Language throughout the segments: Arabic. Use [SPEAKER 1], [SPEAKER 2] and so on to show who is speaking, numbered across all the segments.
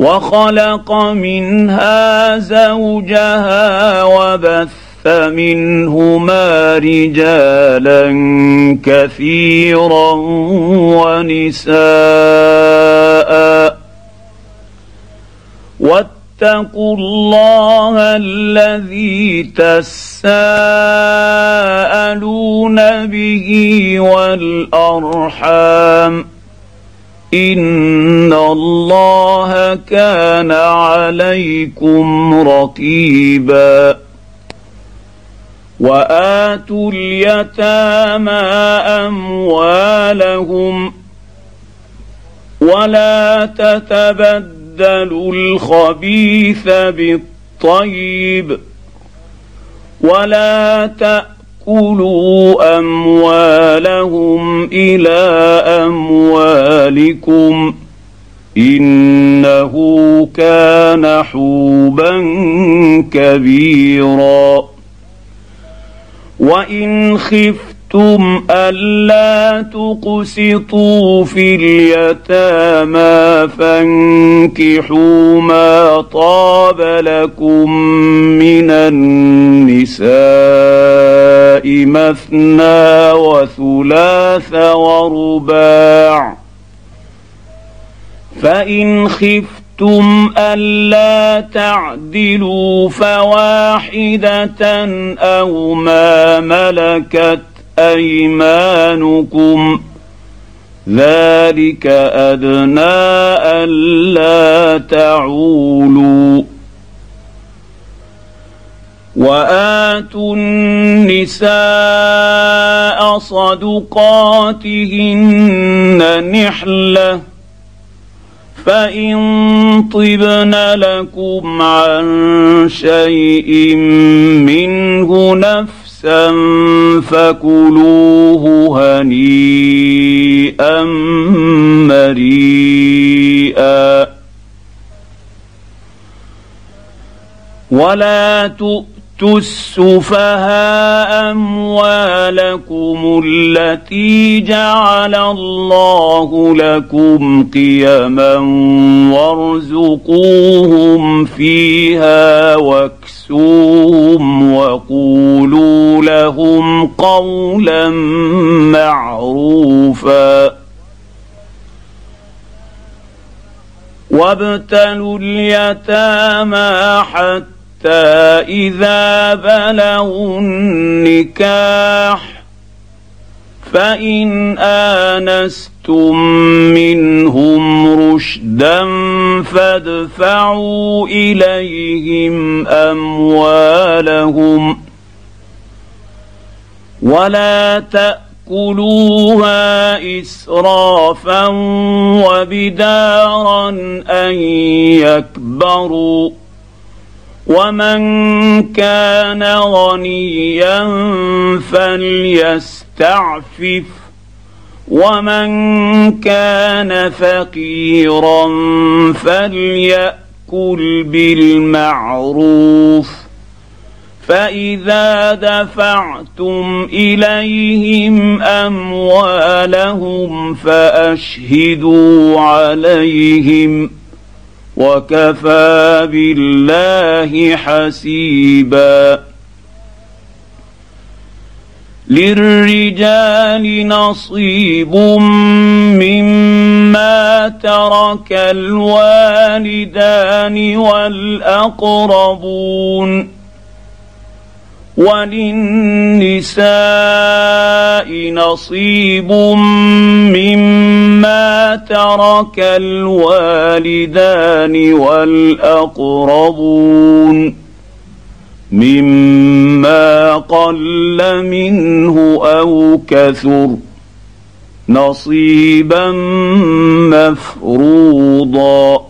[SPEAKER 1] وخلق منها زوجها وبث منهما رجالا كثيرا ونساء. واتقوا الله الذي تساءلون به والأرحام. ان الله كان عليكم رقيبا واتوا اليتامى اموالهم ولا تتبدلوا الخبيث بالطيب ولا تأتوا تاكلوا اموالهم إلى اموالكم انه كان حوبا كبيرا وان خفت خفتم الا تقسطوا في اليتامى فانكحوا ما طاب لكم من النساء مثنى وثلاث ورباع فان خفتم الا تعدلوا فواحده أو ما ملكت أيمانكم ذلك أدنى الا تعولوا وآتوا النساء صدقاتهن نحلة فإن طبن لكم عن شيء منه فكلوه هنيئا مريئا ولا تؤتوا السفهاء اموالكم التي جعل الله لكم قيما وارزقوهم فيها واكسوهم وقولوا لهم قولا معروفا. وابتلوا اليتامى حتى إذا بلغوا النكاح. فإن آنستم منهم رشدا فادفعوا إليهم أموالهم ولا تأكلوها إسرافا وبدارا أن يكبروا ومن كان غنيا فليستعفف ومن كان فقيرا فليأكل بالمعروف فإذا دفعتم إليهم أموالهم فأشهدوا عليهم ۖ وكفى بالله حسيبا. للرجال نصيب مما ترك الوالدان والأقربون. وللنساء نصيب مما ترك الوالدان والأقربون مما قل منه أو كثر نصيبا مفروضا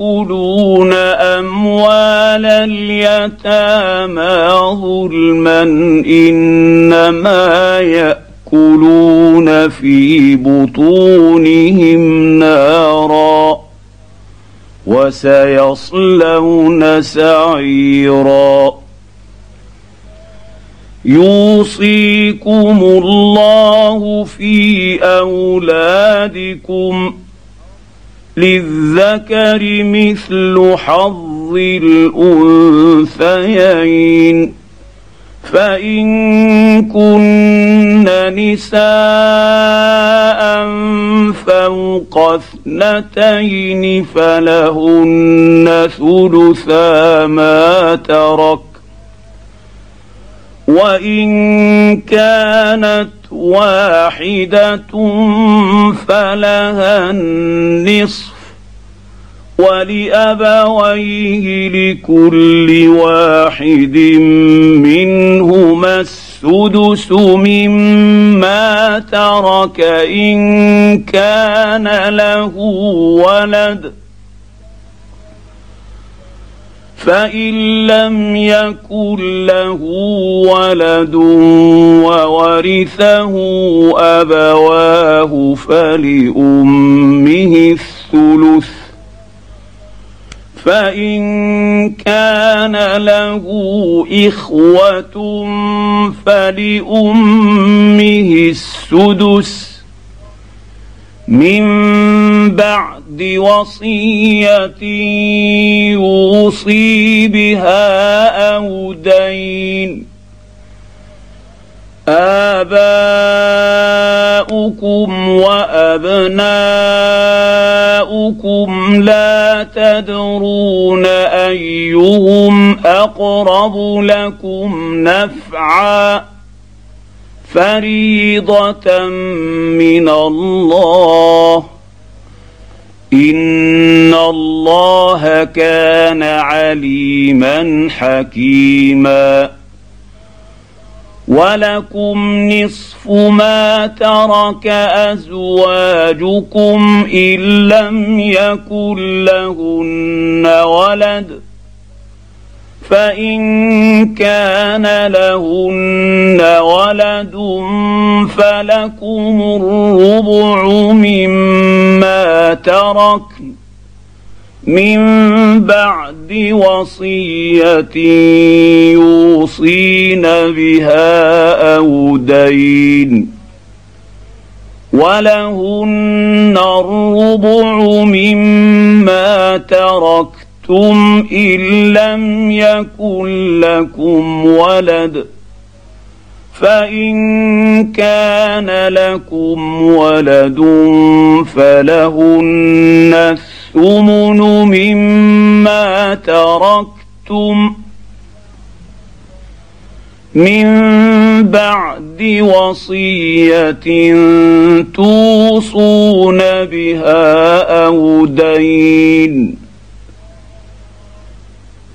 [SPEAKER 1] يأكلون أموال اليتامى ظلما إنما يأكلون في بطونهم نارا وسيصلون سعيرا يوصيكم الله في أولادكم للذكر مثل حظ الأنثيين. فإن كن نساء فوق اثنتين فلهن ثلثا ما ترك. وإن كانت واحدة فلها النصف ولأبويه لكل واحد منهما السدس مما ترك إن كان له ولد فان لم يكن له ولد وورثه ابواه فلامه الثلث فان كان له اخوه فلامه السدس من بعد وصيه يوصي بها أو دين آباؤكم وأبناؤكم لا تدرون أيهم أقرب لكم نفعا. فريضة من الله. ان الله كان عليما حكيما ولكم نصف ما ترك ازواجكم ان لم يكن لهن ولد فإن كان لهن ولد فلكم الربع مما تركن من بعد وصية يوصين بها أو دين ولهن الربع مما تركت أَشْرَكْتُمْ إِن لَّمْ يَكُن لَّكُمْ وَلَدٌ فإن كان لكم ولد فلهن الثمن مما تركتم من بعد وصيه توصون بها أو دين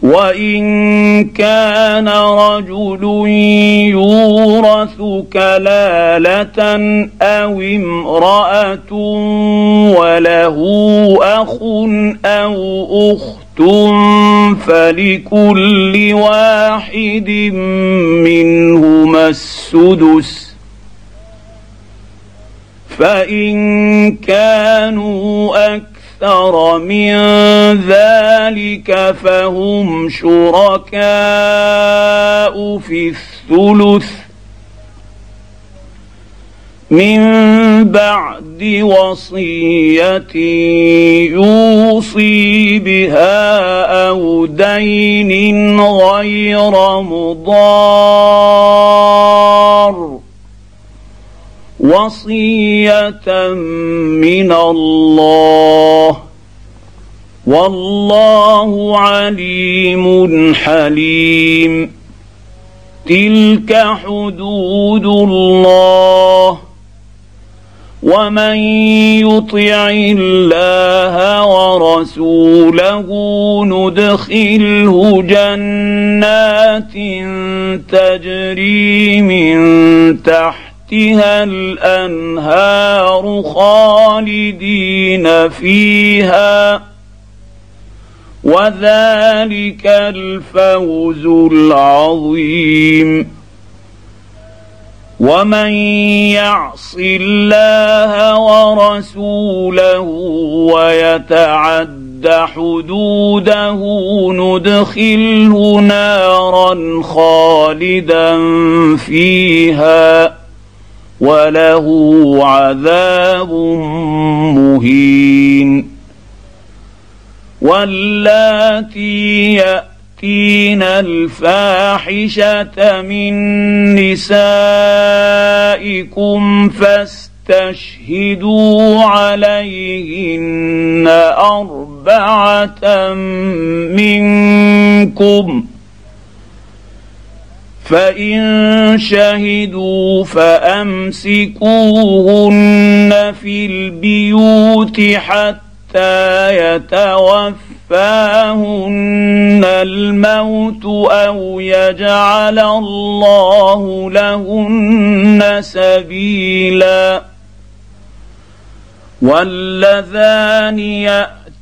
[SPEAKER 1] وان كان رجل يورث كلاله أو امراه وله اخ أو اخت فلكل واحد منهما السدس فان كانوا أكثر أكثر من ذلك فهم شركاء في الثلث من بعد وصية يوصي بها أو دين غير مضار. وصية من الله. والله عليم حليم. تلك حدود الله. ومن يطع الله ورسوله ندخله جنات تجري من تحتها الأنهار خالدين فيها. وذلك الفوز العظيم. ومن يعص الله ورسوله ويتعد حدوده ندخله نارا خالدا فيها. وله عذاب مهين واللاتي ياتين الفاحشه من نسائكم فاستشهدوا عليهن اربعه منكم فان شهدوا فامسكوهن في البيوت حتى يتوفاهن الموت أو يجعل الله لهن سبيلا واللذان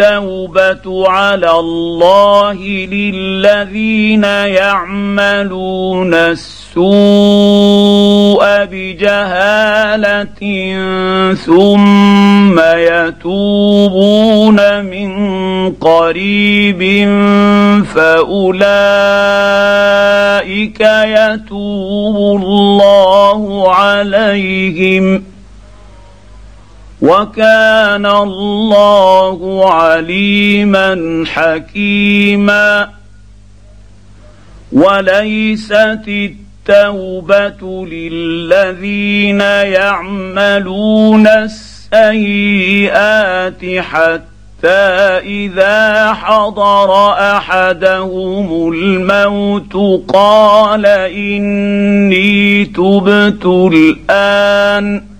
[SPEAKER 1] التوبه على الله للذين يعملون السوء بجهاله ثم يتوبون من قريب فاولئك يتوب الله عليهم وكان الله عليما حكيما. وليست التوبة للذين يعملون السيئات حتى إذا حضر أحدهم الموت قال إني تبت الآن.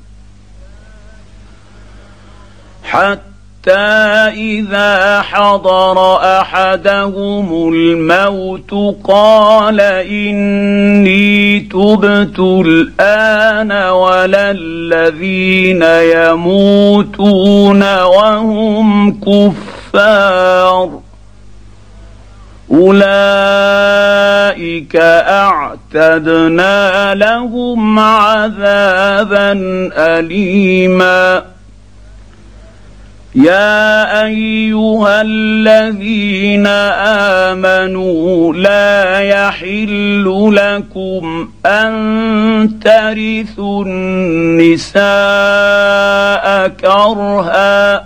[SPEAKER 1] حتى إذا حضر أحدهم الموت قال إني تبت الآن ولا الذين يموتون وهم كفار. أولئك أعتدنا لهم عذابا اليما. يا أيها الذين آمنوا لا يحل لكم أن ترثوا النساء كرها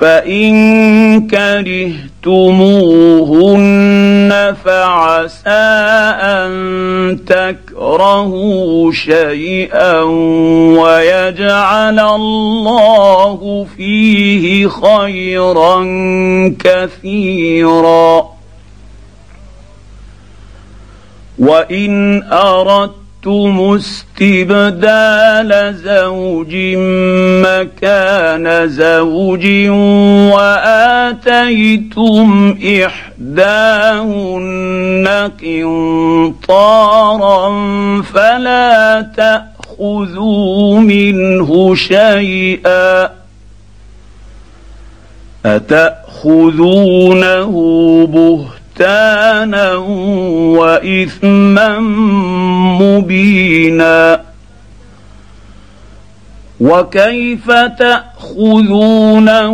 [SPEAKER 1] فإن كرهتموهن فعسى أن تكرهوا شيئا ويجعل الله فيه خيرا كثيرا. وإن أردت اردتم استبدال زوج مكان زوج واتيتم احداهن قنطارا فلا تاخذوا منه شيئا اتاخذونه بهتانا بهتانا وإثما مبينا. وكيف تأخذونه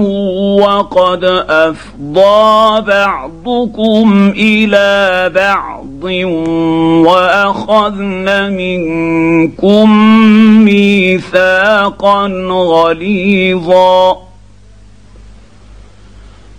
[SPEAKER 1] وقد أفضى بعضكم إلى بعض وأخذن منكم ميثاقا غليظا.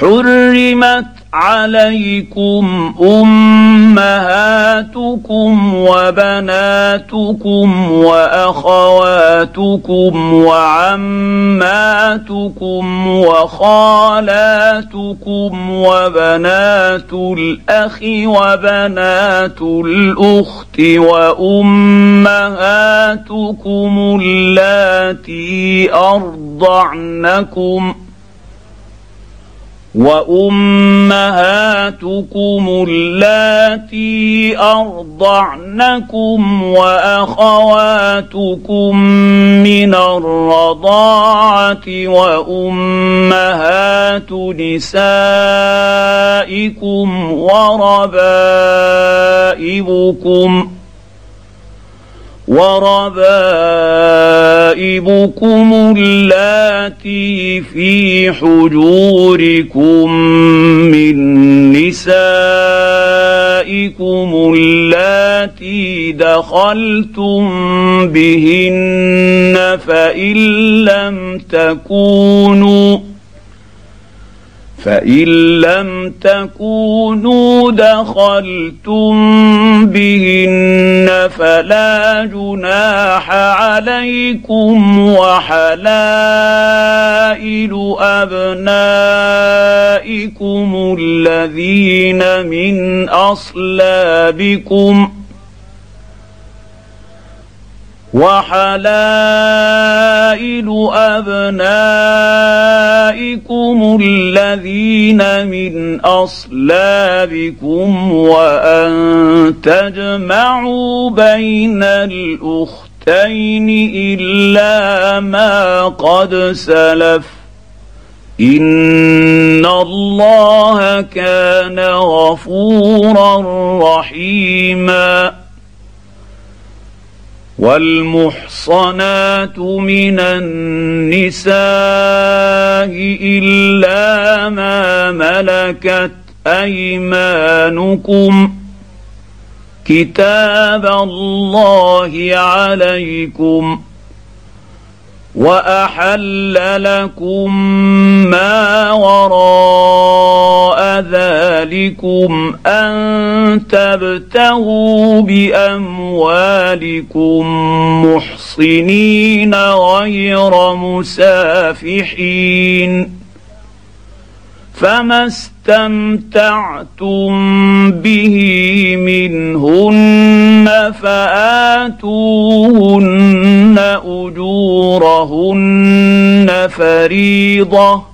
[SPEAKER 1] حرمت عليكم امهاتكم وبناتكم واخواتكم وعماتكم وخالاتكم وبنات الاخ وبنات الاخت وامهاتكم اللاتي ارضعنكم وأمهاتكم اللاتي أرضعنكم وأخواتكم من الرضاعة وأمهات نسائكم وربائبكم وربائبكم اللاتي في حجوركم من نسائكم اللاتي دخلتم بهن فإن لم تكونوا فإن لم تكونوا دخلتم بهن فلا جناح عليكم وحلائل أبنائكم الذين من أصلابكم وحلائل أبنائكم الذين من أصلابكم وأن تجمعوا بين الأختين إلا ما قد سلف إن الله كان غفورا رحيما والمحصنات من النساء إلا ما ملكت أيمانكم. كتاب الله عليكم وأحل لكم ما وراء ذلكم أن تبتغوا بأموالكم محصنين غير مسافحين. فما استمتعتم به منهن فآتوهن أجورهن فريضة.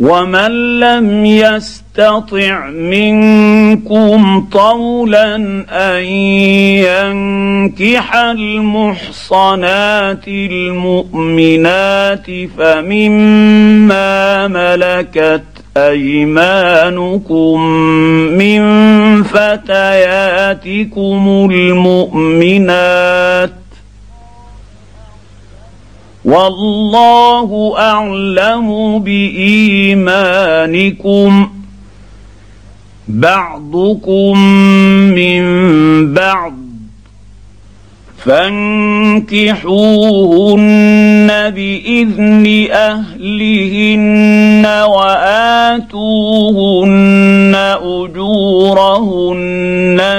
[SPEAKER 1] ومن لم يستطع منكم طولا ان ينكح المحصنات المؤمنات فمما ملكت ايمانكم من فتياتكم المؤمنات والله أعلم بإيمانكم. بعضكم من بعض فانكحوهن بإذن أهلهن وآتوهن أجورهن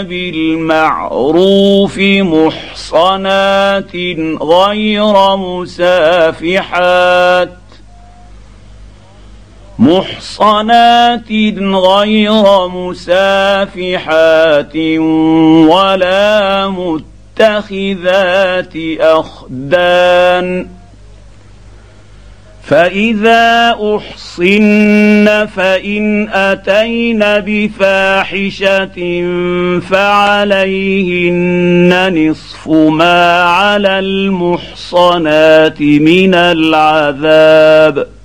[SPEAKER 1] بالمعروف محصنات غير مسافحات محصنات غير مسافحات ولا مت متخذات أخدان. فإذا أحصن فإن أتين بفاحشة فعليهن نصف ما على المحصنات من العذاب.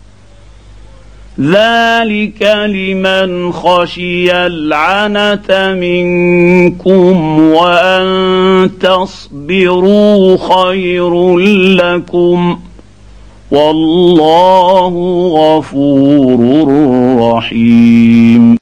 [SPEAKER 1] ذلك لمن خشي العنت منكم وان تصبروا خير لكم والله غفور رحيم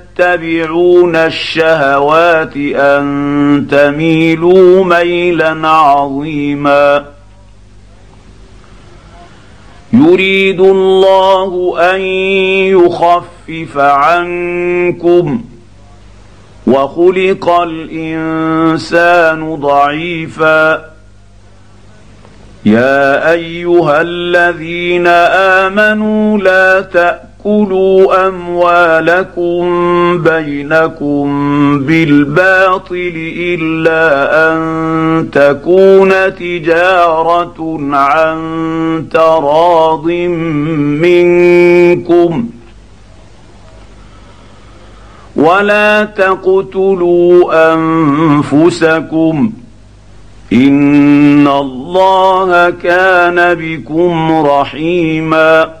[SPEAKER 1] يتبعون الشهوات أن تميلوا ميلا عظيما. يريد الله أن يخفف عنكم وخلق الإنسان ضعيفا. يا أيها الذين آمنوا لا تاكلوا اموالكم بينكم بالباطل الا ان تكون تجاره عن تراض منكم ولا تقتلوا انفسكم ان الله كان بكم رحيما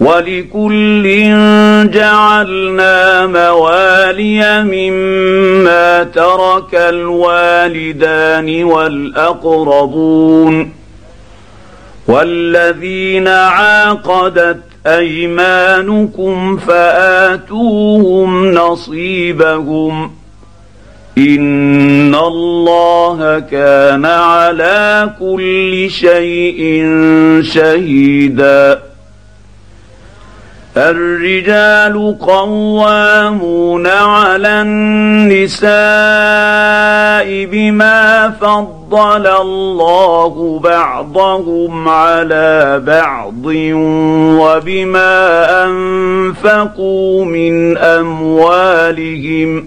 [SPEAKER 1] ولكل جعلنا موالي مما ترك الوالدان والأقربون والذين عاقدت أيمانكم فآتوهم نصيبهم إن الله كان على كل شيء شهيدا الرجال قوامون على النساء بما فضل الله بعضهم على بعض وبما أنفقوا من أموالهم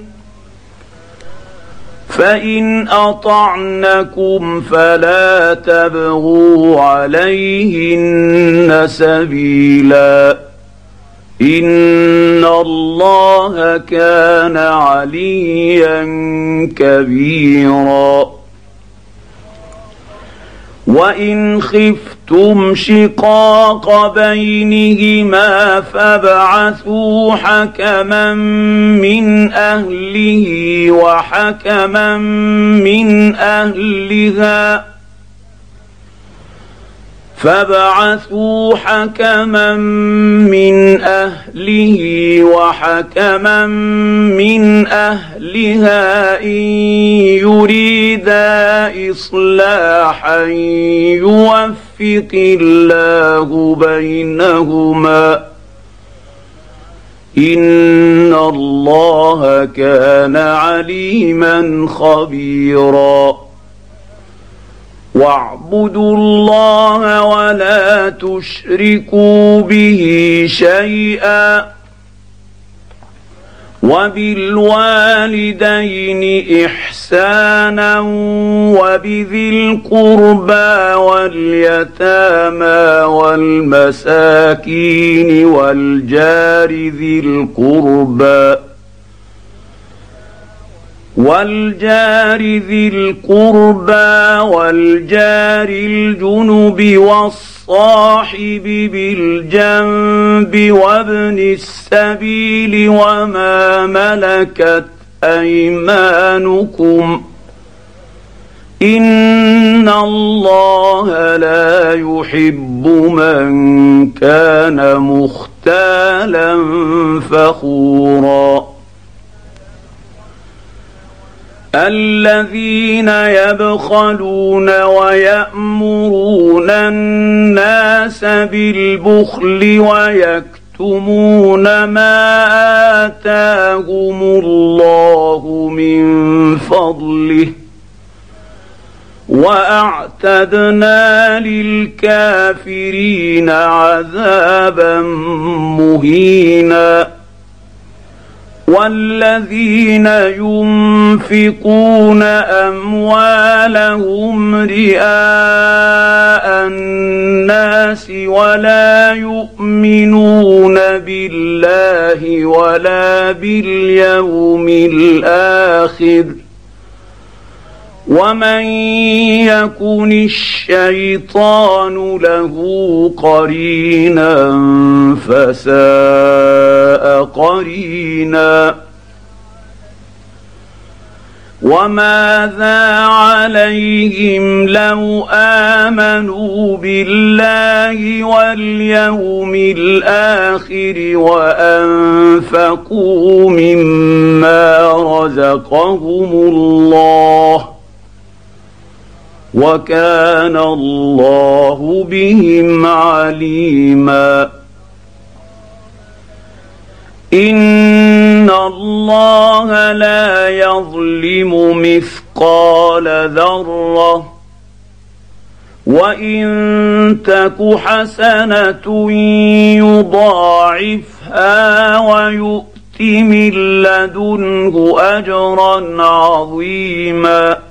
[SPEAKER 1] فان اطعنكم فلا تبغوا عليهن سبيلا ان الله كان عليا كبيرا وان خفتم شقاق بينهما فابعثوا حكما من أهله وحكما من أهلها فابعثوا حكما من أهله وحكما من أهلها إن يريدا إصلاحا يوفق الله بينهما ان الله كان عليما خبيرا واعبدوا الله ولا تشركوا به شيئا وبالوالدين إحسانا وبذي القربى واليتامى والمساكين والجار ذي القربى والجار ذي القربى والجار الجنب والصاحب بالجنب وابن السبيل وما ملكت أيمانكم إن الله لا يحب من كان مختالا فخورا الذين يبخلون ويأمرون الناس بالبخل ويكتمون ما آتاهم الله من فضله وأعتدنا للكافرين عذابا مهينا والذين ينفقون أموالهم رئاء الناس ولا يؤمنون بالله ولا باليوم الآخر ومن يكن الشيطان له قرينا فساء قرينا وماذا عليهم لو امنوا بالله واليوم الآخر وانفقوا مما رزقهم الله وكان الله بهم عليما. إن الله لا يظلم مثقال ذرة. وإن تك حسنة يضاعفها ويؤت من لدنه أجرا عظيما.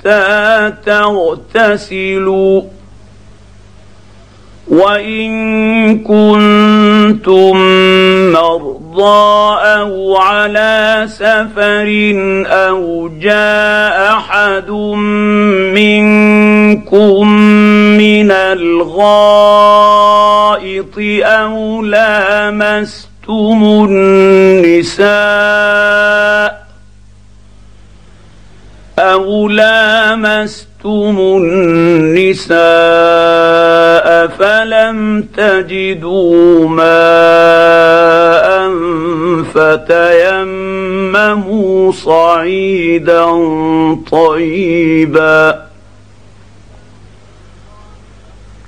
[SPEAKER 1] حتى تغتسلوا. وإن كنتم مرضى أو على سفر أو جاء أحد منكم من الغائط أو لامستم النساء أو لامستم النساء فلم تجدوا ماء فتيمموا صعيدا طيبا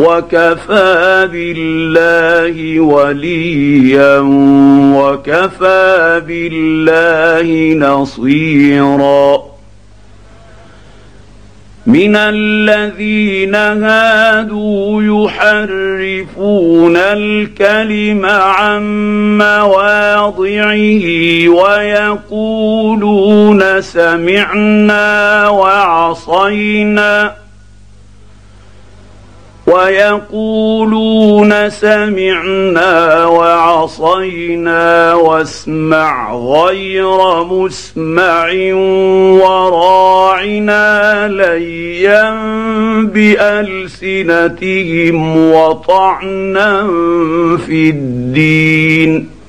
[SPEAKER 1] وكفى بالله وليا وكفى بالله نصيرا. من الذين هادوا يحرفون الكلم عن مواضعه ويقولون سمعنا وعصينا. ويقولون سمعنا وعصينا واسمع غير مسمع وراعنا ليا بألسنتهم وطعنا في الدين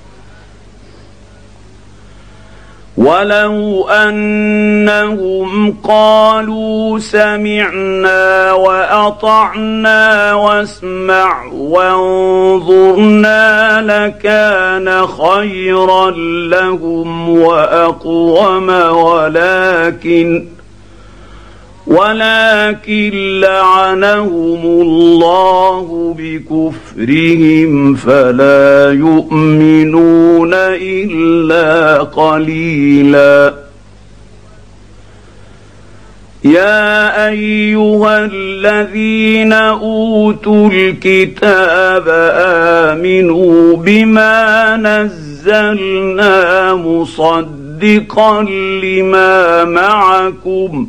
[SPEAKER 1] ولو انهم قالوا سمعنا واطعنا واسمع وانظرنا لكان خيرا لهم واقوم ولكن ولكن لعنهم الله بكفرهم فلا يؤمنون إلا قليلا. يا أيها الذين أوتوا الكتاب آمنوا بما نزلنا مصدقا لما معكم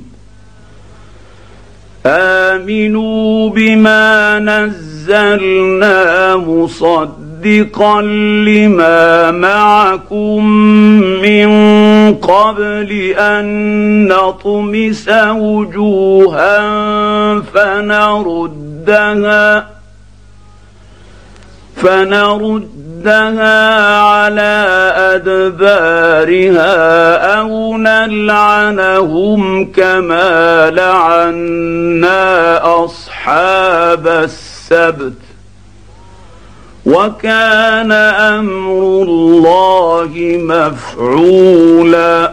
[SPEAKER 1] امنوا بما نزلنا مصدقا لما معكم من قبل ان نطمس وجوها فنردها فنردها على أدبارها أو نلعنهم كما لعنا أصحاب السبت. وكان أمر الله مفعولا.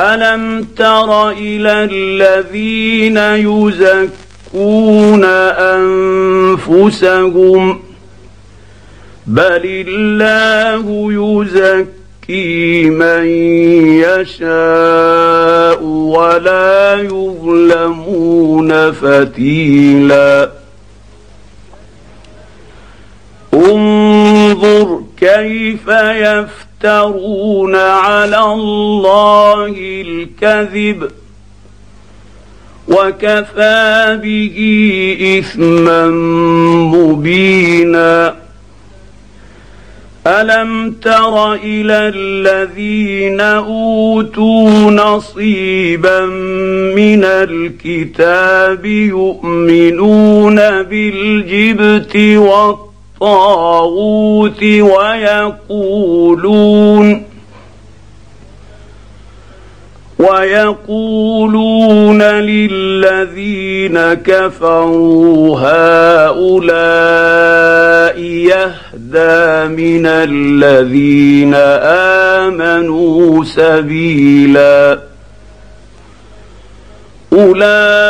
[SPEAKER 1] ألم تر إلى الذين يزكون أنفسهم؟ بل الله يزكي من يشاء ولا يظلمون فتيلا. انظر كيف يفتح يفترون على الله الكذب وكفى به إثما مبينا. ألم تر إلى الذين أوتوا نصيبا من الكتاب يؤمنون بالجبت والطيب الطاغوت ويقولون ويقولون للذين كفروا هؤلاء يهدى من الذين آمنوا سبيلا أولئك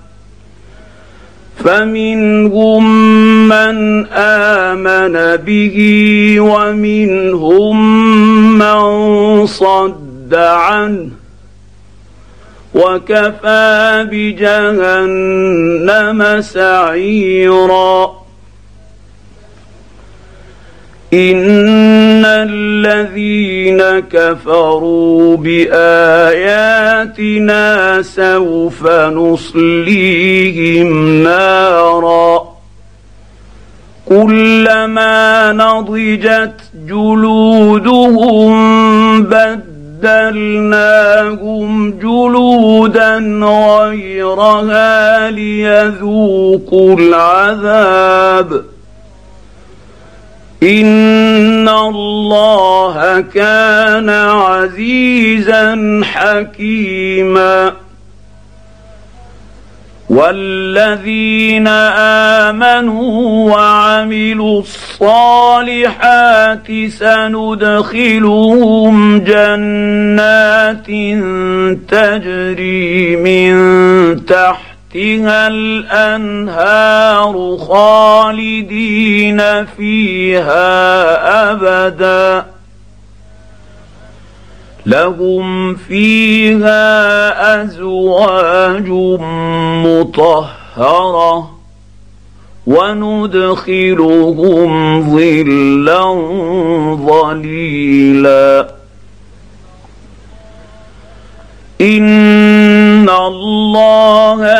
[SPEAKER 1] فمنهم من آمن به ومنهم من صد عنه وكفى بجهنم سعيرا. ان الذين كفروا باياتنا سوف نصليهم نارا كلما نضجت جلودهم بد بدلناهم جلودا غيرها ليذوقوا العذاب ان الله كان عزيزا حكيما. والذين امنوا وعملوا الصالحات سندخلهم جنات تجري من تحتها الأنهار خالدين فيها أبدا. لهم فيها أزواج مطهرة وندخلهم ظلا ظليلا. إن الله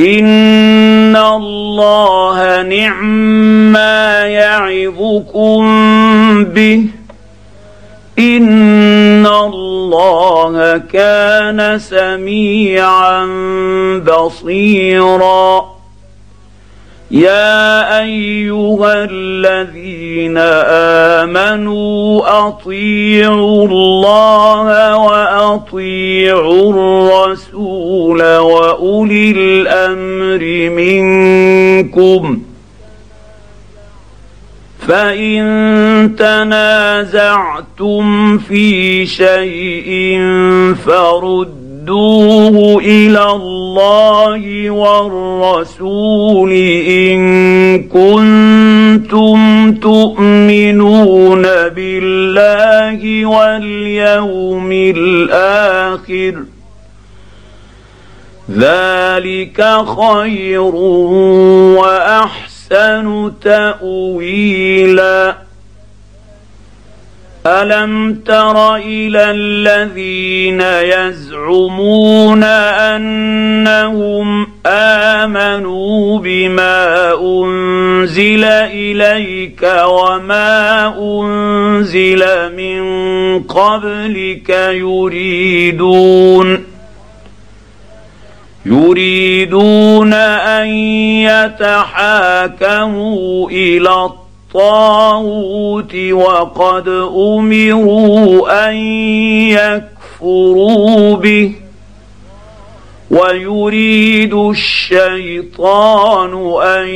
[SPEAKER 1] ان الله نعم ما يعظكم به ان الله كان سميعا بصيرا يا أيها الذين آمنوا أطيعوا الله وأطيعوا الرسول وأولي الأمر منكم. فإن تنازعتم في شيء فرد ردوه إلى الله والرسول ان كنتم تؤمنون بالله واليوم الآخر ذلك خير واحسن تاويلا الم تر إلى الذين يزعمون انهم امنوا بما انزل اليك وما انزل من قبلك يريدون يريدون ان يتحاكموا إلى الطاعه الطاغوت وقد أمروا أن يكفروا به ويريد الشيطان أن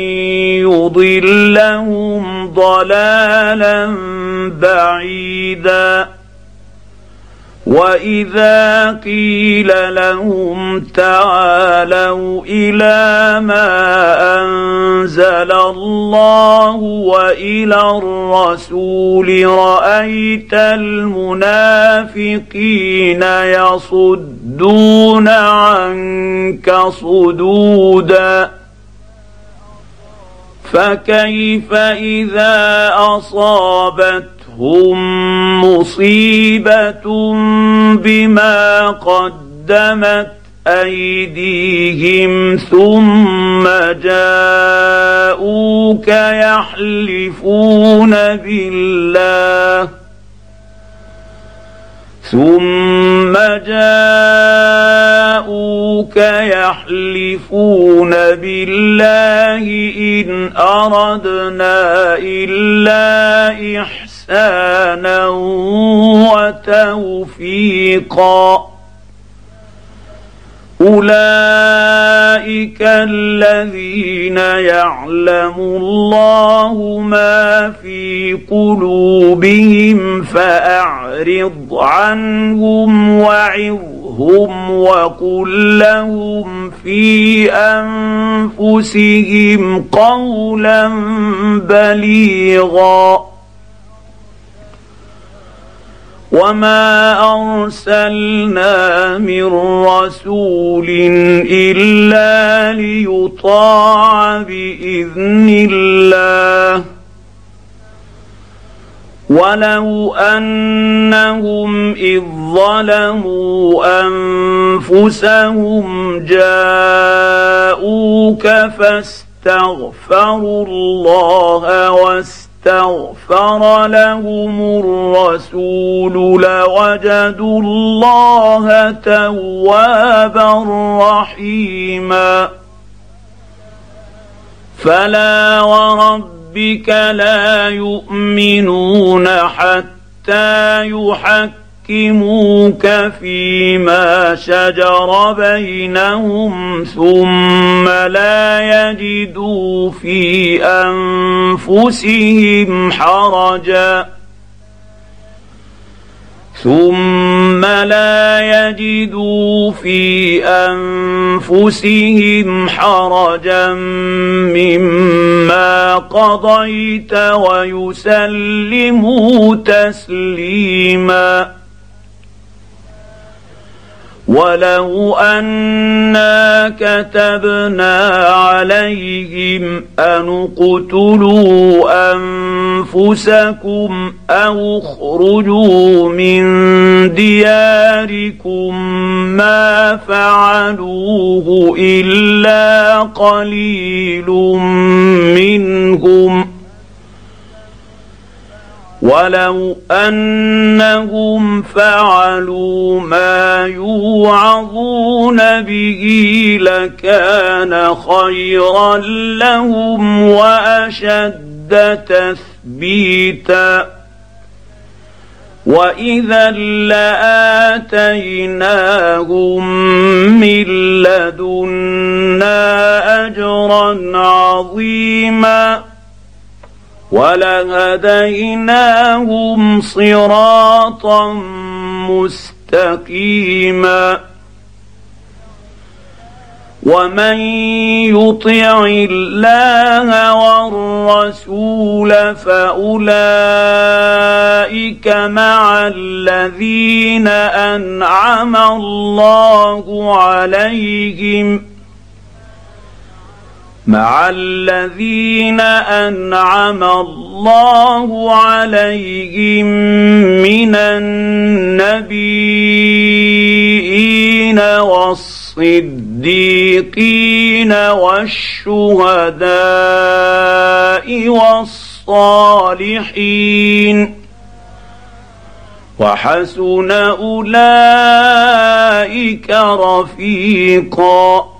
[SPEAKER 1] يضلهم ضلالا بعيدا واذا قيل لهم تعالوا إلى ما انزل الله والى الرسول رايت المنافقين يصدون عنك صدودا فكيف اذا اصابت هم مصيبة بما قدمت أيديهم ثم جاءوك يحلفون بالله ثم جاءوك يحلفون بالله ان اردنا الا احسانا وتوفيقا اولئك الذين يعلم الله ما في قلوبهم فاعرض عنهم وعظهم وقل لهم في انفسهم قولا بليغا وما ارسلنا من رسول الا ليطاع باذن الله ولو انهم اذ ظلموا انفسهم جاءوك فاستغفروا الله واستغفروا استغفر لهم الرسول لوجدوا الله توابا رحيما. فلا وربك لا يؤمنون حتى يحكموا يحكموك فيما شجر بينهم ثم لا يجدوا في أنفسهم حرجا. ثم لا يجدوا في أنفسهم حرجا مما قضيت ويسلموا تسليما. ولو انا كتبنا عليهم ان اقتلوا انفسكم أو اخرجوا من دياركم ما فعلوه الا قليل منهم ولو انهم فعلوا ما يوعظون به لكان خيرا لهم واشد تثبيتا واذا لاتيناهم من لدنا اجرا عظيما ولهديناهم صراطا مستقيما. ومن يطع الله والرسول فأولئك مع الذين أنعم الله عليهم مع الذين أنعم الله عليهم من النبيين والصديقين والشهداء والصالحين وحسن أولئك رفيقا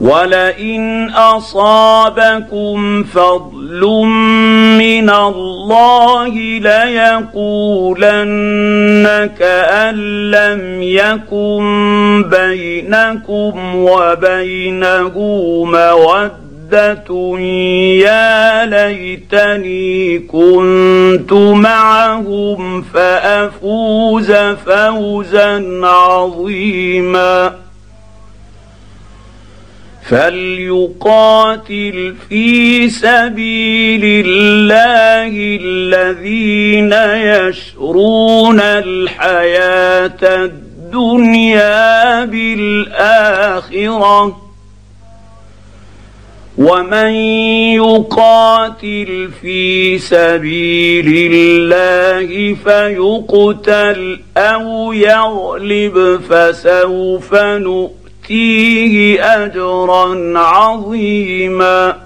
[SPEAKER 1] ولئن اصابكم فضل من الله ليقولن كان لم يكن بينكم وبينه موده يا ليتني كنت معهم فافوز فوزا عظيما فليقاتل في سبيل الله الذين يشرون الحياة الدنيا بالاخره ومن يقاتل في سبيل الله فيقتل أو يغلب فسوف نؤمن نؤتيه اجرا عظيما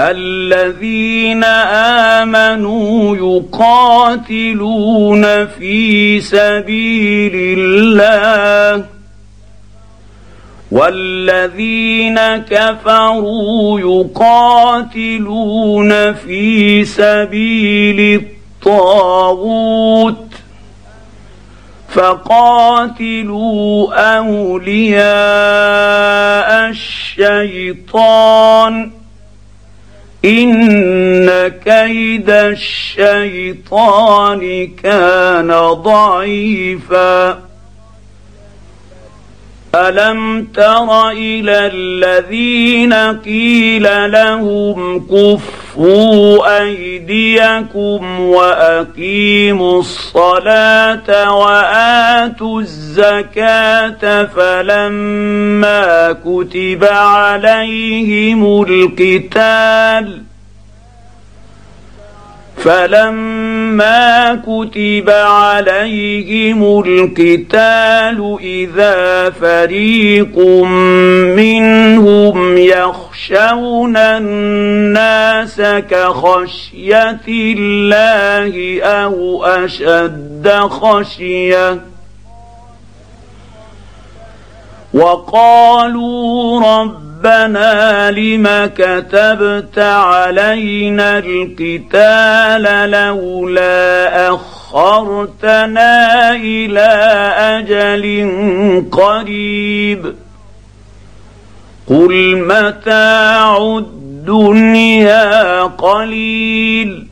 [SPEAKER 1] الذين آمنوا يقاتلون في سبيل الله والذين كفروا يقاتلون في سبيل الطاغوت فقاتلوا أولياء الشيطان ان كيد الشيطان كان ضعيفا الم تر إلى الذين قيل لهم كفوا ايديكم واقيموا الصلاه واتوا الزكاه فلما كتب عليهم القتال فلما كتب عليهم القتال اذا فريق منهم يخشون الناس كخشيه الله أو اشد خشيه وقالوا رب ربنا لم كتبت علينا القتال لولا أخرتنا إلى أجل قريب. قل متاع الدنيا قليل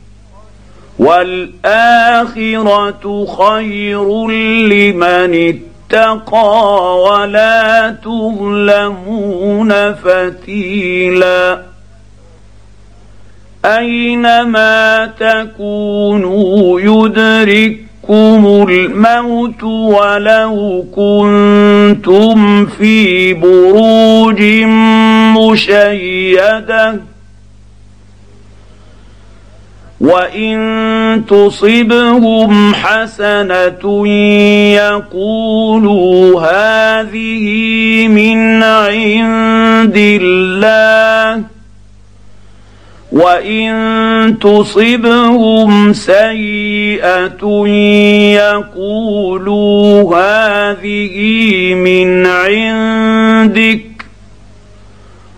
[SPEAKER 1] والآخرة خير لمن اتقى. ولا تظلمون فتيلا. أينما تكونوا يدرككم الموت ولو كنتم في بروج مشيدة وان تصبهم حسنه يقولوا هذه من عند الله وان تصبهم سيئه يقولوا هذه من عندك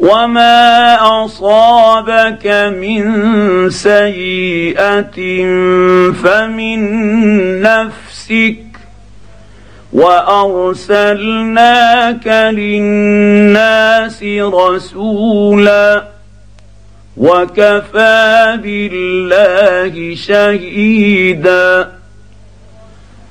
[SPEAKER 1] وما اصابك من سيئه فمن نفسك وارسلناك للناس رسولا وكفى بالله شهيدا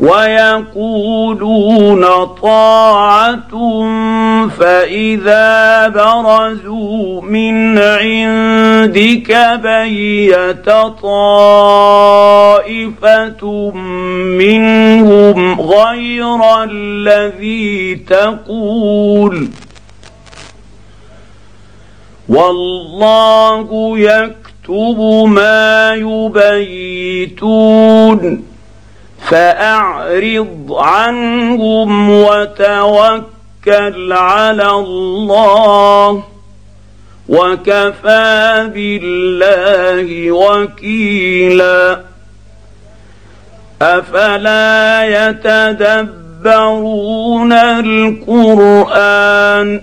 [SPEAKER 1] ويقولون طاعة فإذا برزوا من عندك بيت طائفة منهم غير الذي تقول والله يكتب ما يبيتون فأعرض عنهم وتوكل على الله وكفى بالله وكيلا أفلا يتدبرون القرآن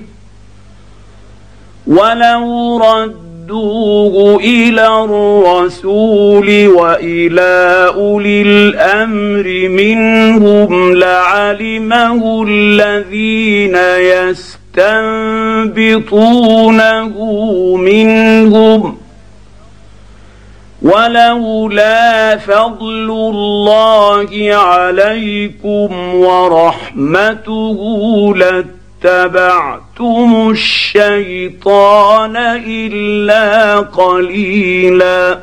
[SPEAKER 1] ولو ردوه إلى الرسول والى اولي الامر منهم لعلمه الذين يستنبطونه منهم ولولا فضل الله عليكم ورحمته لت اتبعتم الشيطان إلا قليلا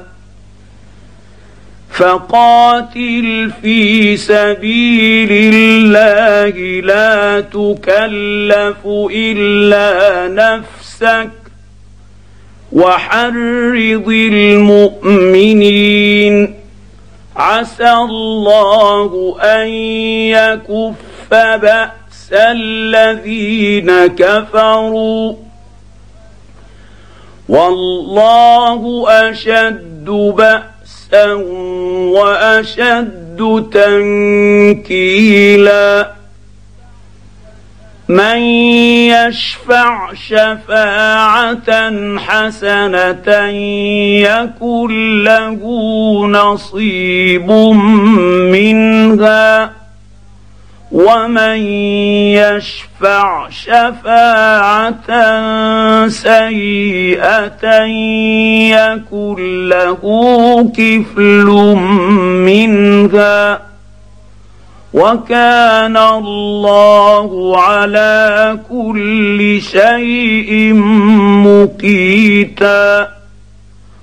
[SPEAKER 1] فقاتل في سبيل الله لا تكلف إلا نفسك وحرض المؤمنين عسى الله أن يكف الذين كفروا. والله أشد بأسا وأشد تنكيلا. من يشفع شفاعة حسنة يكن له نصيب منها. ومن يشفع شفاعه سيئه يكن له كفل منها وكان الله على كل شيء مقيتا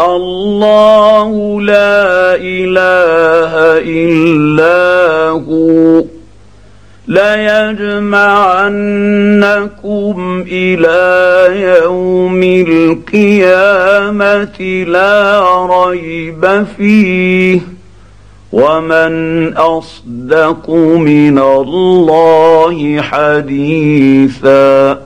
[SPEAKER 1] الله لا إله إلا هو. ليجمعنكم إلى يوم القيامة لا ريب فيه. ومن أصدق من الله حديثا.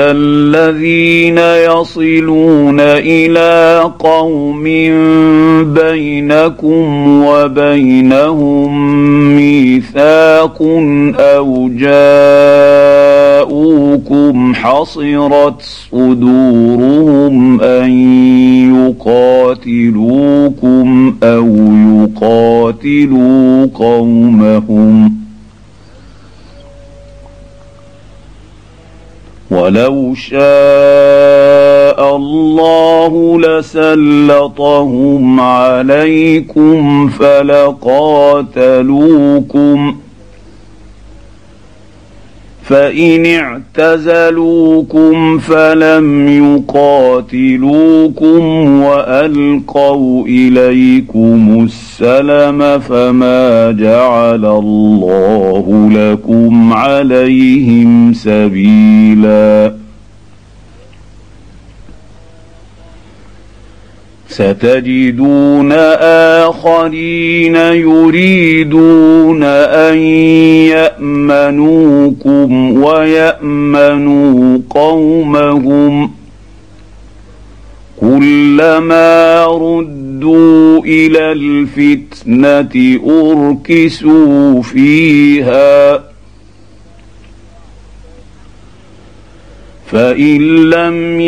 [SPEAKER 1] الا الذين يصلون إلى قوم بينكم وبينهم ميثاق أو جاءوكم حصرت صدورهم ان يقاتلوكم أو يقاتلوا قومهم ولو شاء الله لسلطهم عليكم فلقاتلوكم فإن اعتزلوكم فلم يقاتلوكم وألقوا إليكم السلم فما جعل الله لكم عليهم سبيلا ستجدون آخرين يريدون أن يأمنوكم ويأمنوا قومهم كلما ردوا إلى الفتنة أركسوا فيها فإن لم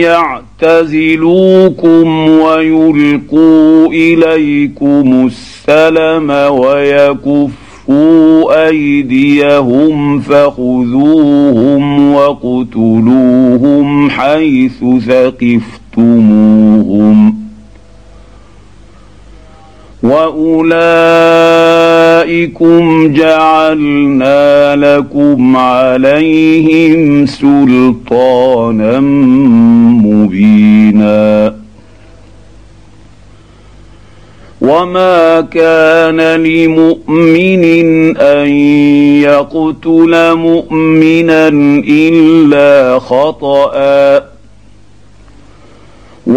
[SPEAKER 1] يعتزلوكم ويلقوا اليكم السلم ويكفوا ايديهم فخذوهم واقتلوهم حيث ثقفتموهم واولئكم جعلنا لكم عليهم سلطانا مبينا وما كان لمؤمن ان يقتل مؤمنا الا خطأ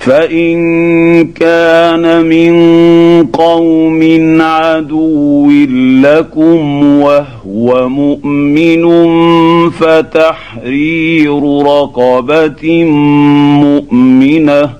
[SPEAKER 1] فإن كان من قوم عدو لكم وهو مؤمن فتحرير رقبة مؤمنة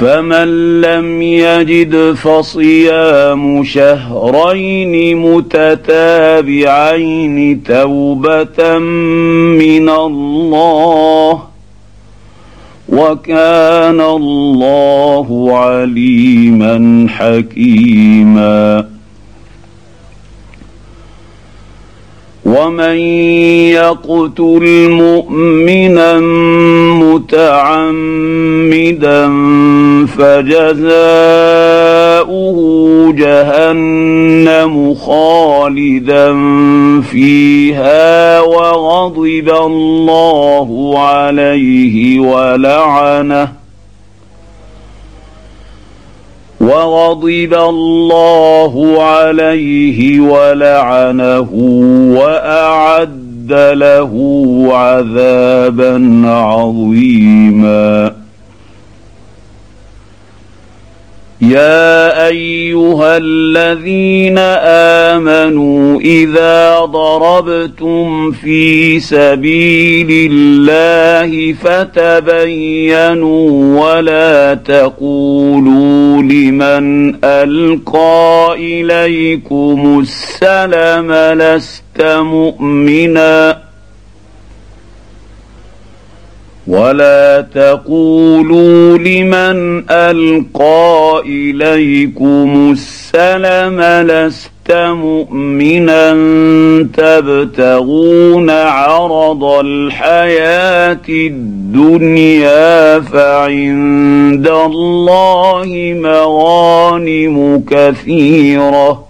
[SPEAKER 1] فمن لم يجد فصيام شهرين متتابعين توبه من الله وكان الله عليما حكيما ومن يقتل مؤمنا متعمدا فجزاؤه جهنم خالدا فيها وغضب الله عليه ولعنه وغضب الله عليه ولعنه وأعد له عذابا عظيما. يا ايها الذين امنوا اذا ضربتم في سبيل الله فتبينوا ولا تقولوا لمن القى اليكم السلم لست مؤمنا ولا تقولوا لمن القى اليكم السلم لست مؤمنا تبتغون عرض الحياة الدنيا فعند الله مغانم كثيره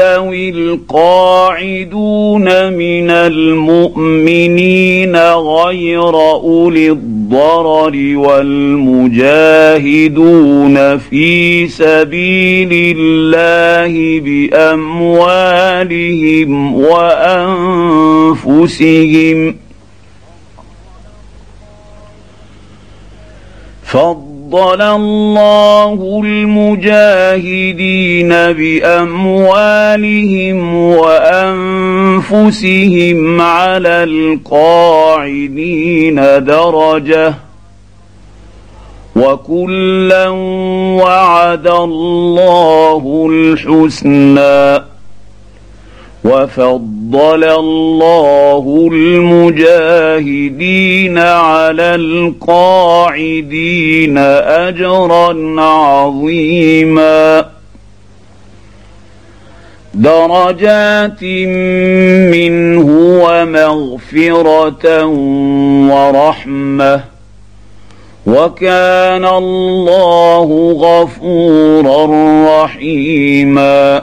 [SPEAKER 1] يستوي القاعدون من المؤمنين غير أولي الضرر والمجاهدون في سبيل الله بأموالهم وأنفسهم. فضل فضل الله المجاهدين باموالهم وانفسهم على القاعدين درجه وكلا وعد الله الحسنى وفضل الله المجاهدين على القاعدين اجرا عظيما. درجات منه ومغفره ورحمه. وكان الله غفورا رحيما.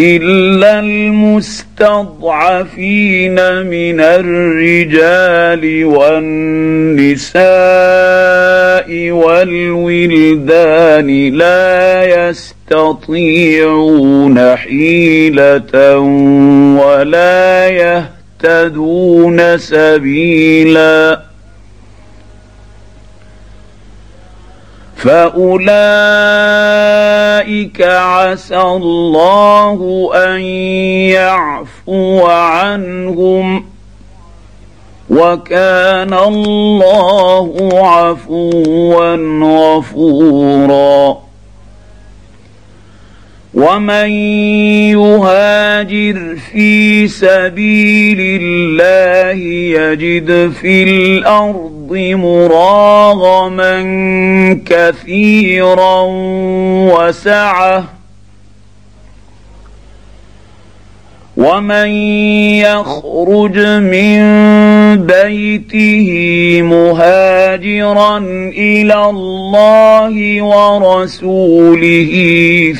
[SPEAKER 1] الا المستضعفين من الرجال والنساء والولدان لا يستطيعون حيله ولا يهتدون سبيلا فاولئك عسى الله ان يعفو عنهم وكان الله عفوا غفورا ومن يهاجر في سبيل الله يجد في الأرض مراغما كثيرا وسعه ومن يخرج من بيته مهاجرا إلى الله ورسوله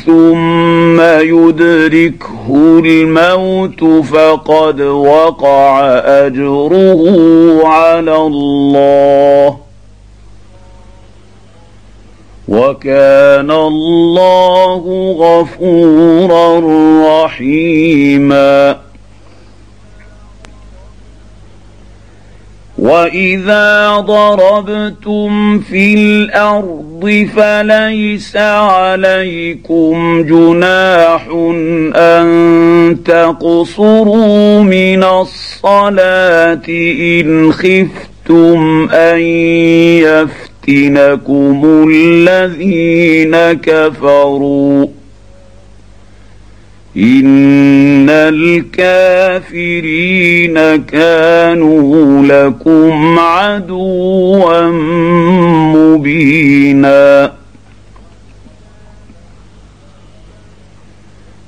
[SPEAKER 1] ثم يدركه الموت فقد وقع اجره على الله وكان الله غفورا رحيما. وإذا ضربتم في الأرض فليس عليكم جناح أن تقصروا من الصلاة إن خفتم أن يفتنكم الذين كفروا. إن الكافرين كانوا لكم عدوا مبينا.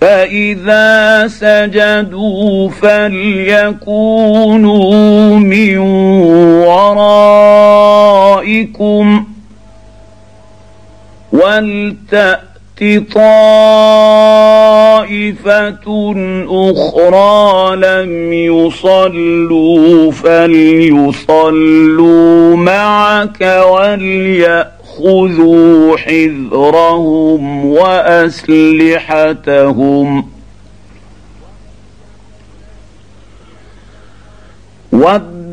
[SPEAKER 1] فإذا سجدوا فليكونوا من ورائكم ولتأت طائفة أخرى لم يصلوا فليصلوا معك وليأتوا خذوا حذرهم واسلحتهم ود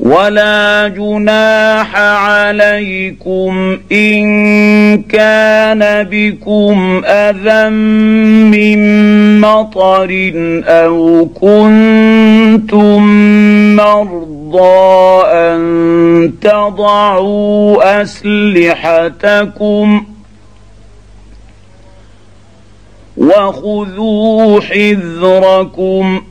[SPEAKER 1] ولا جناح عليكم إن كان بكم أذى من مطر أو كنتم مرضى أن تضعوا أسلحتكم وخذوا حذركم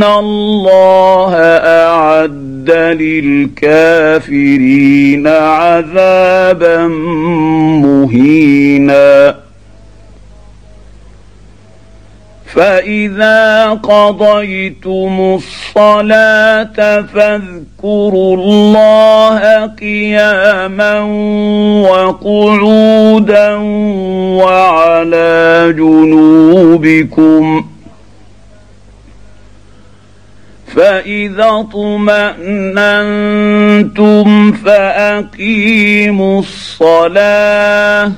[SPEAKER 1] ان الله اعد للكافرين عذابا مهينا فاذا قضيتم الصلاه فاذكروا الله قياما وقعودا وعلى جنوبكم فإذا اطمأننتم فأقيموا الصلاة.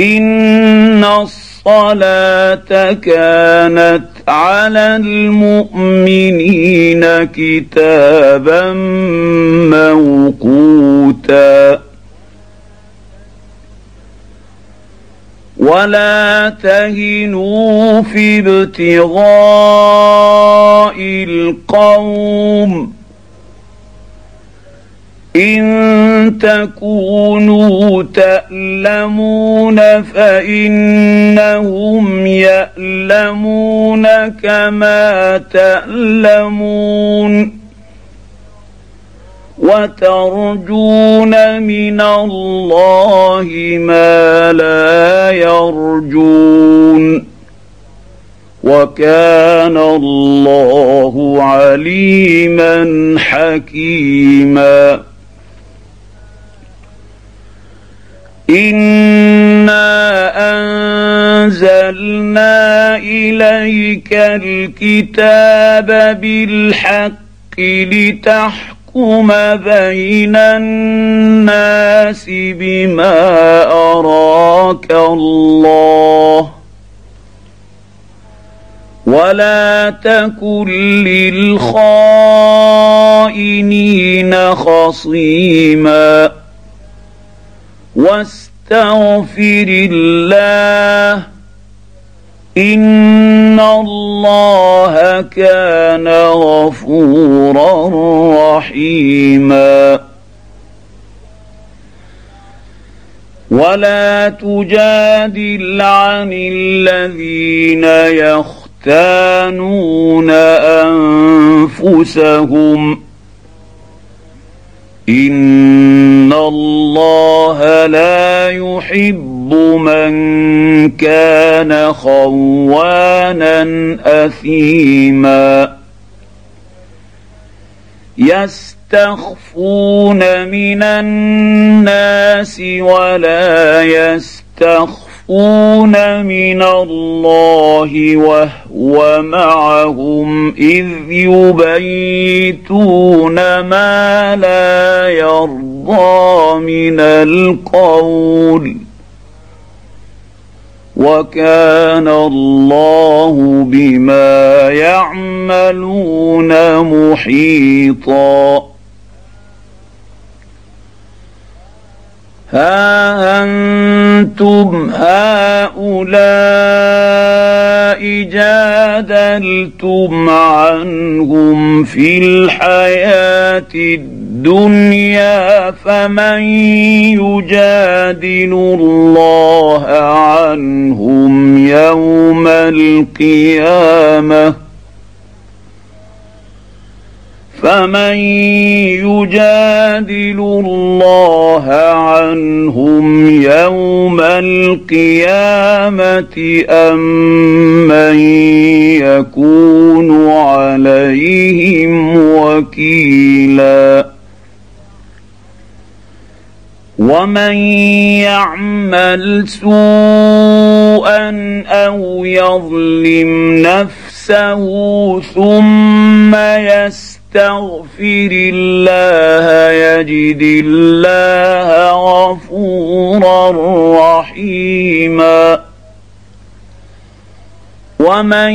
[SPEAKER 1] إن الصلاة كانت على المؤمنين كتابا موقوتا. ولا تهنوا في ابتغاء القوم ان تكونوا تالمون فانهم يالمون كما تالمون وترجون من الله ما لا يرجون وكان الله عليما حكيما إنا أنزلنا إليك الكتاب بالحق لتحكم يحكم بين الناس بما أراك الله ولا تكن للخائنين خصيما واستغفر الله إن الله كان غفورا رحيما. ولا تجادل عن الذين يختانون أنفسهم. إن الله لا يحب من كان خوانا اثيما يستخفون من الناس ولا يستخفون من الله وهو معهم اذ يبيتون ما لا يرضى من القول وكان الله بما يعملون محيطا. ها أنتم هؤلاء جادلتم عنهم في الحياة الدنيا فمن يجادل الله عنهم يوم القيامه فمن يجادل الله عنهم يوم القيامة أم من يكون عليهم وكيلا ومن يعمل سوءا أو يظلم نفسه ثم يستغفر يستغفر الله يجد الله غفورا رحيما. ومن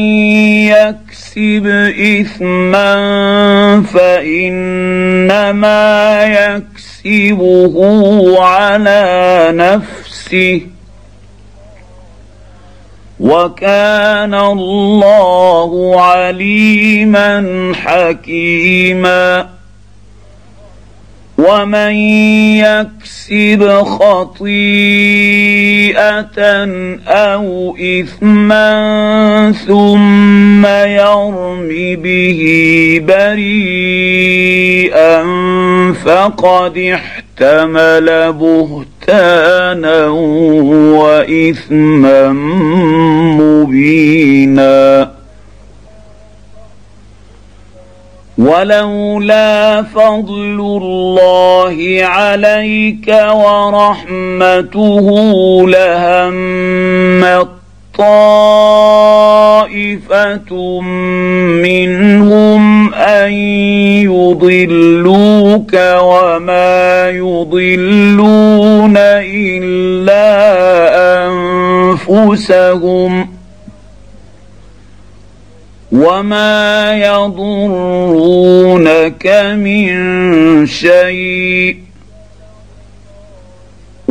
[SPEAKER 1] يكسب إثما فإنما يكسبه على نفسه. وكان الله عليما حكيما. ومن يكسب خطيئة أو إثما ثم يرم به بريئا فقد احتمل بهتانا واثما مبينا ولولا فضل الله عليك ورحمته لهم طائفه منهم ان يضلوك وما يضلون الا انفسهم وما يضرونك من شيء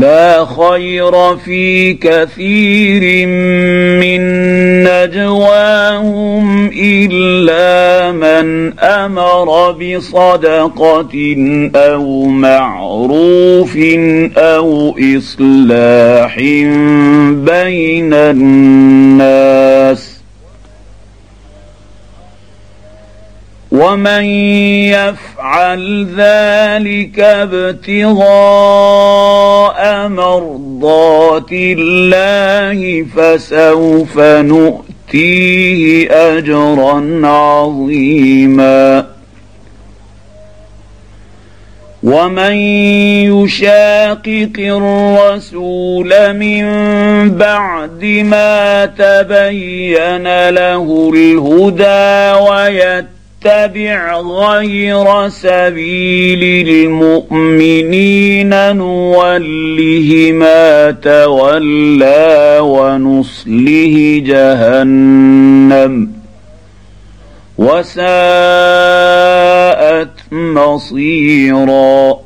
[SPEAKER 1] لا خير في كثير من نجواهم إلا من أمر بصدقة أو معروف أو إصلاح بين الناس ومن يفعل ذلك ابتغاء مرضات الله فسوف نؤتيه اجرا عظيما ومن يشاقق الرسول من بعد ما تبين له الهدى ويتبع نتبع غير سبيل المؤمنين نوله ما تولى ونصله جهنم وساءت مصيرا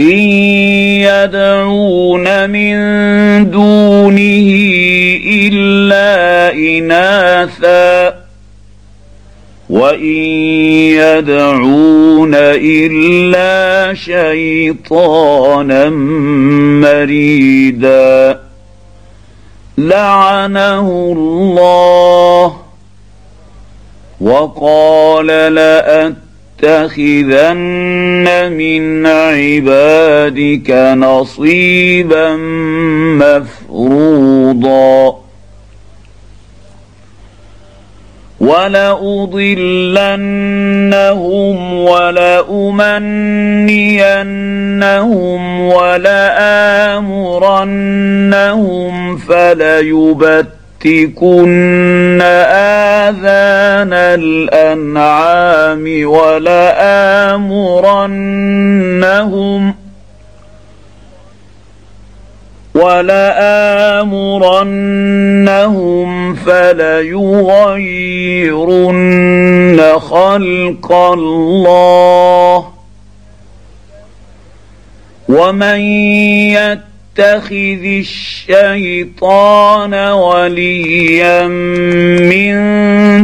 [SPEAKER 1] ان يدعون من دونه الا اناثا وان يدعون الا شيطانا مريدا لعنه الله وقال لأت لَأَتَّخِذَنَّ مِنْ عِبَادِكَ نَصِيبًا مَفْرُوضًا ولأضلنهم ولأمنينهم ولآمرنهم فليبت لَيُبَتِّكُنَّ آذَانَ الْأَنْعَامِ وَلَآمُرَنَّهُمْ ولآمرنهم فليغيرن خلق الله ومن يت يتخذ الشيطان وليا من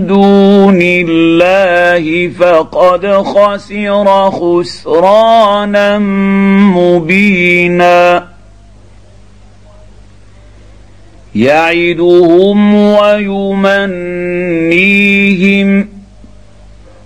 [SPEAKER 1] دون الله فقد خسر خسرانا مبينا. يعدهم ويمنيهم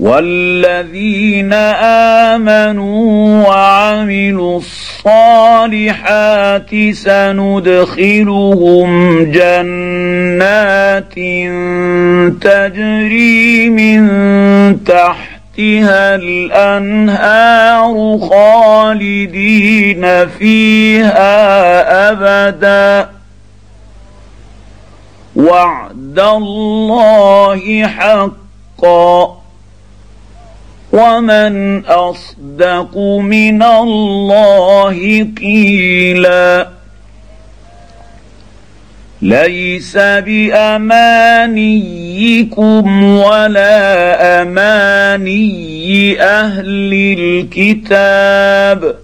[SPEAKER 1] والذين امنوا وعملوا الصالحات سندخلهم جنات تجري من تحتها الانهار خالدين فيها ابدا وعد الله حقا ومن اصدق من الله قيلا ليس بامانيكم ولا اماني أهل الكتاب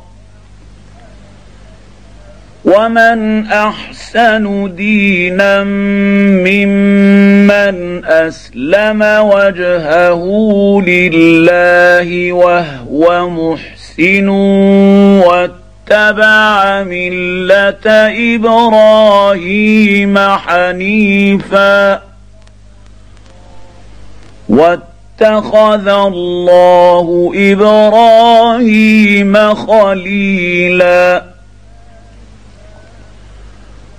[SPEAKER 1] ومن احسن دينا ممن اسلم وجهه لله وهو محسن واتبع مله إبراهيم حنيفا واتخذ الله إبراهيم خليلا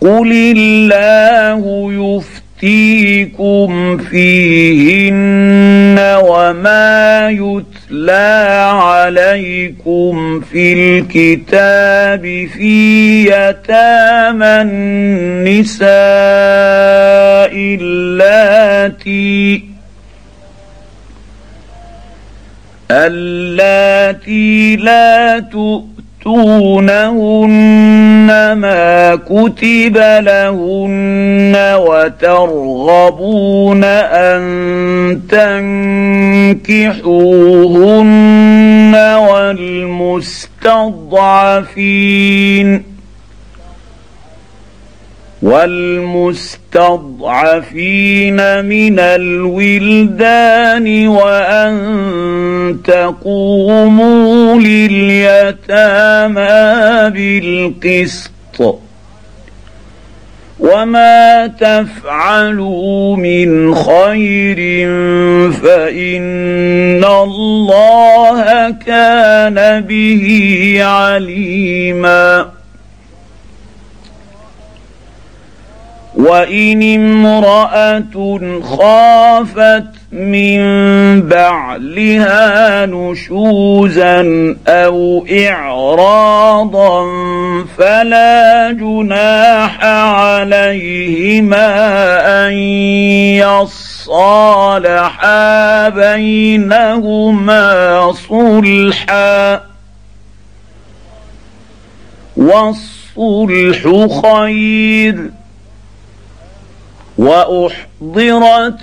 [SPEAKER 1] قل الله يفتيكم فيهن وما يتلى عليكم في الكتاب في يتامى النساء اللاتي اللاتي لا تؤتونهن ما كتب لهن وترغبون ان تنكحوهن والمستضعفين والمستضعفين من الولدان وأن تقوموا لليتامى بالقسط وما تفعلوا من خير فإن الله كان به عليما وان امراه خافت من بعلها نشوزا أو اعراضا فلا جناح عليهما ان يصالحا بينهما صلحا والصلح خير وأحضرت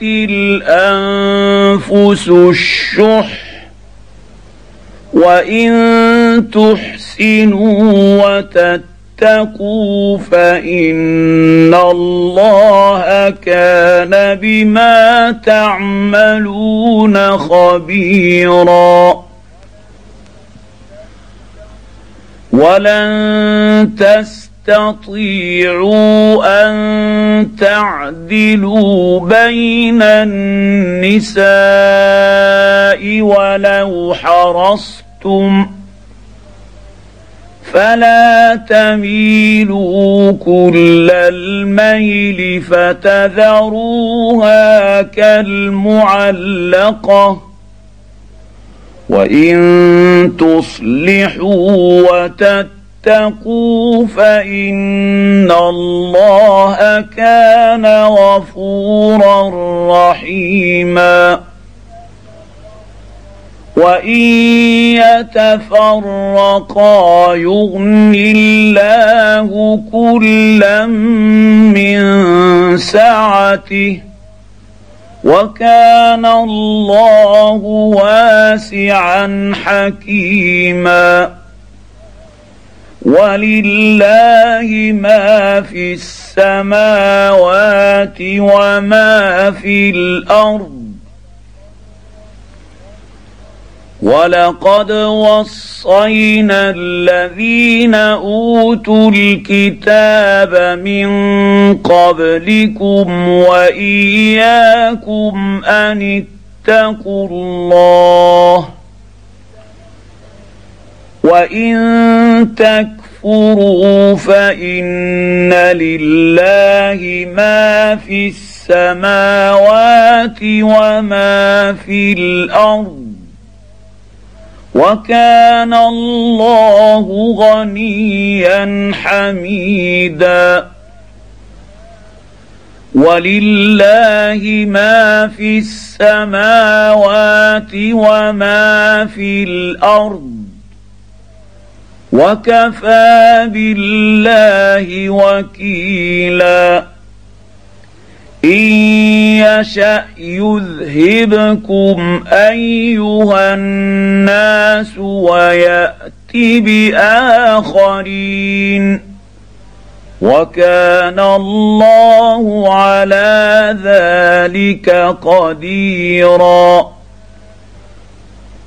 [SPEAKER 1] الأنفس الشح وإن تحسنوا وتتقوا فإن الله كان بما تعملون خبيرا ولن تس تستطيعوا أن تعدلوا بين النساء ولو حرصتم فلا تميلوا كل الميل فتذروها كالمعلقة وإن تصلحوا وتتقوا واتقوا فإن الله كان غفورا رحيما. وإن يتفرقا يغن الله كلا من سعته وكان الله واسعا حكيما. ولله ما في السماوات وما في الأرض. ولقد وصينا الذين أوتوا الكتاب من قبلكم وإياكم أن اتقوا الله. وإن تكفروا فان لله ما في السماوات وما في الأرض وكان الله غنيا حميدا ولله ما في السماوات وما في الأرض وكفى بالله وكيلا. إن يشأ يذهبكم أيها الناس ويأت بآخرين. وكان الله على ذلك قديرا.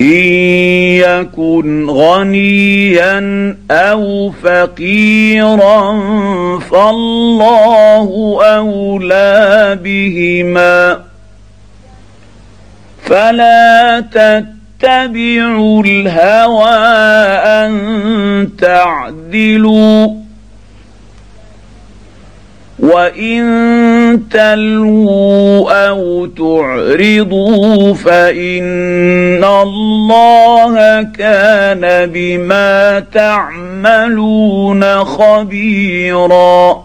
[SPEAKER 1] إن يكن غنيا أو فقيرا فالله أولى بهما. فلا تتبعوا الهوى أن تعدلوا. وان تلووا أو تعرضوا فان الله كان بما تعملون خبيرا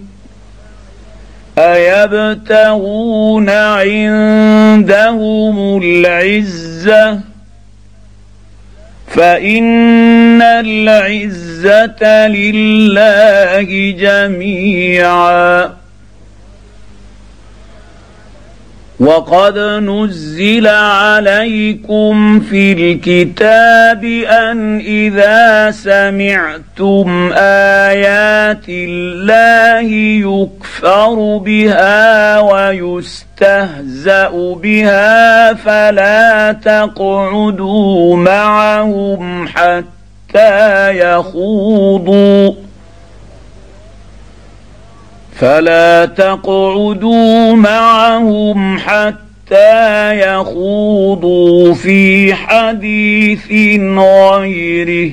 [SPEAKER 1] أيبتغون عندهم العزة؟ فإن العزة لله جميعا. وقد نزل عليكم في الكتاب أن إذا سمعتم آيات الله يكفر بها ويستهزأ بها فلا تقعدوا معهم حتى يخوضوا فلا تقعدوا معهم حتى يخوضوا في حديث غيره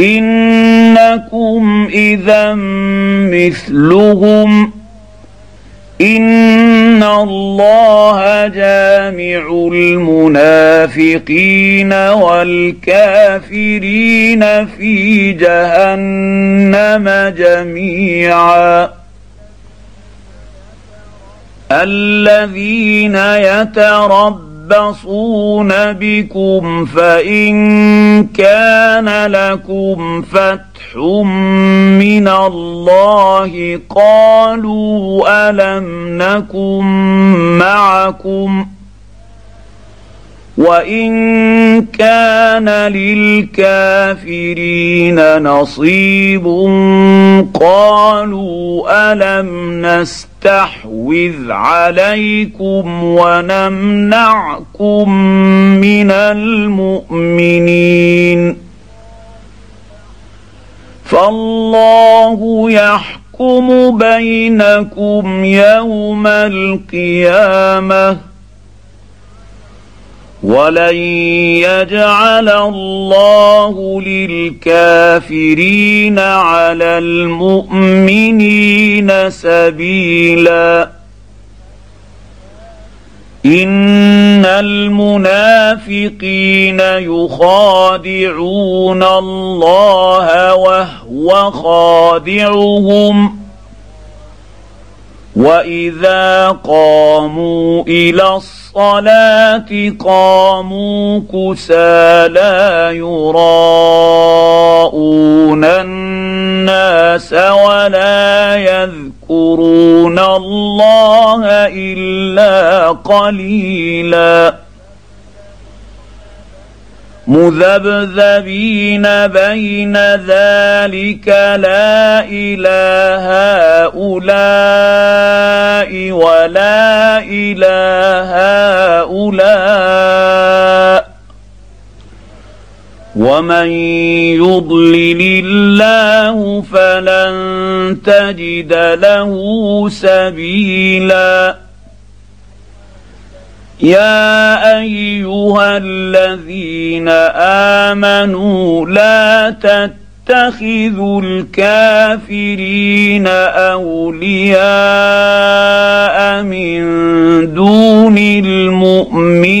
[SPEAKER 1] إنكم إذا مثلهم إن الله جامع المنافقين والكافرين في جهنم جميعا. الذين يتربون يتربصون بكم فإن كان لكم فتح من الله قالوا ألم نكن معكم وان كان للكافرين نصيب قالوا الم نستحوذ عليكم ونمنعكم من المؤمنين فالله يحكم بينكم يوم القيامه ولن يجعل الله للكافرين على المؤمنين سبيلا ان المنافقين يخادعون الله وهو خادعهم واذا قاموا إلى الصلاه قاموا كسى لا يراءون الناس ولا يذكرون الله الا قليلا مذبذبين بين ذلك لا إله هؤلاء ولا إله هؤلاء ومن يضلل الله فلن تجد له سبيلا يا أيها الذين آمنوا لا تتخذوا الكافرين أولياء من دون المؤمنين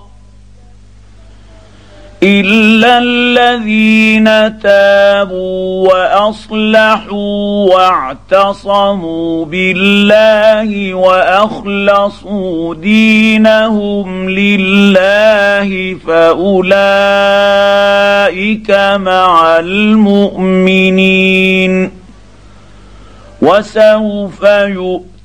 [SPEAKER 1] الا الذين تابوا واصلحوا واعتصموا بالله واخلصوا دينهم لله فاولئك مع المؤمنين وسوف يؤمنون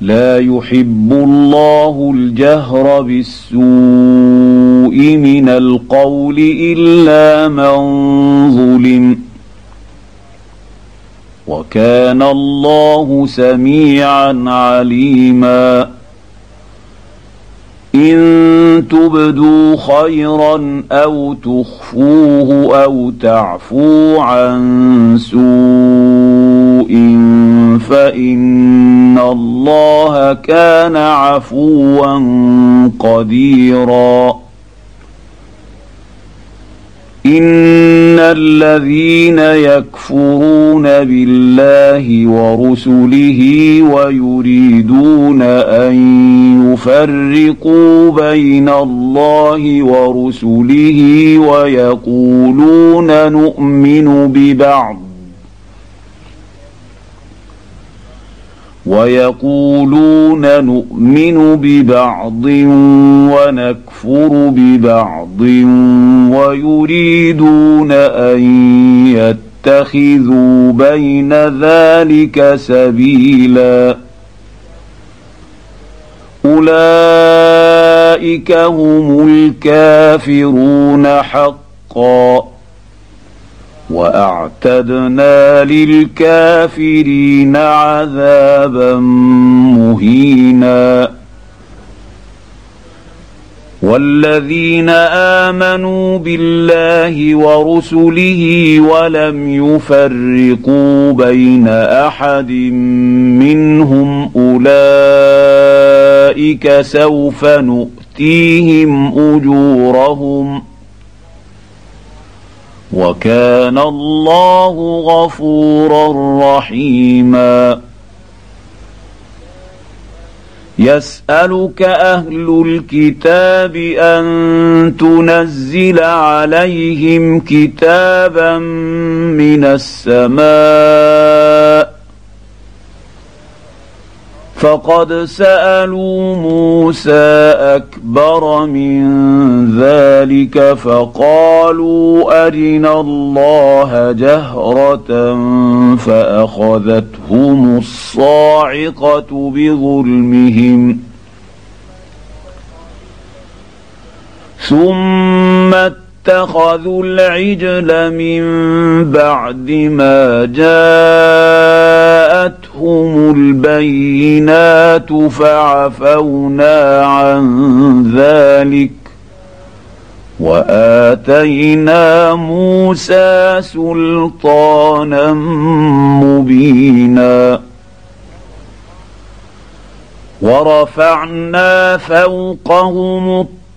[SPEAKER 1] لا يحب الله الجهر بالسوء من القول إلا من ظلم. وكان الله سميعا عليما. إن تبدوا خيرا أو تخفوه أو تعفوا عن فان الله كان عفوا قديرا. ان الذين يكفرون بالله ورسله ويريدون ان يفرقوا بين الله ورسله ويقولون نؤمن ببعض ويقولون نؤمن ببعض ونكفر ببعض ويريدون أن يتخذوا بين ذلك سبيلا. أولئك هم الكافرون حقا. وأعتدنا للكافرين عذابا مهينا. والذين آمنوا بالله ورسله ولم يفرقوا بين أحد منهم أولئك سوف نؤتيهم أجورهم وكان الله غفورا رحيما. يسألك أهل الكتاب أن تنزل عليهم كتابا من السماء فقد سالوا موسى اكبر من ذلك فقالوا ارنا الله جهره فاخذتهم الصاعقه بظلمهم ثم اتخذوا العجل من بعد ما جاءتهم البينات فعفونا عن ذلك وآتينا موسى سلطانا مبينا ورفعنا فوقهم الطين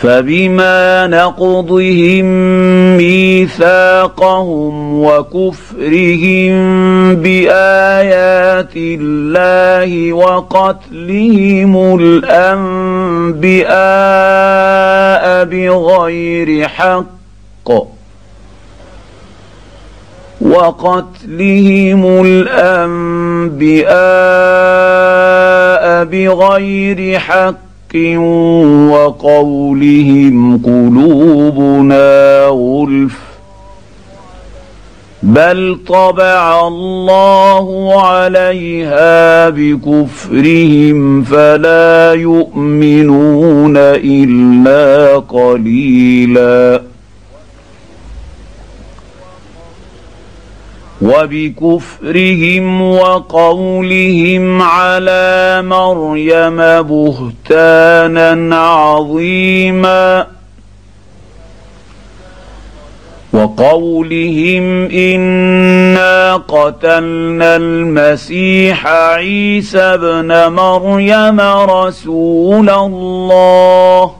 [SPEAKER 1] فبما نقضهم ميثاقهم وكفرهم بآيات الله وقتلهم الأنبياء بغير حق وقتلهم الأنبياء بغير حق وقولهم قلوبنا غلف بل طبع الله عليها بكفرهم فلا يؤمنون إلا قليلا وبكفرهم وقولهم على مريم بهتانا عظيما. وقولهم إنا قتلنا المسيح عيسى ابن مريم رسول الله.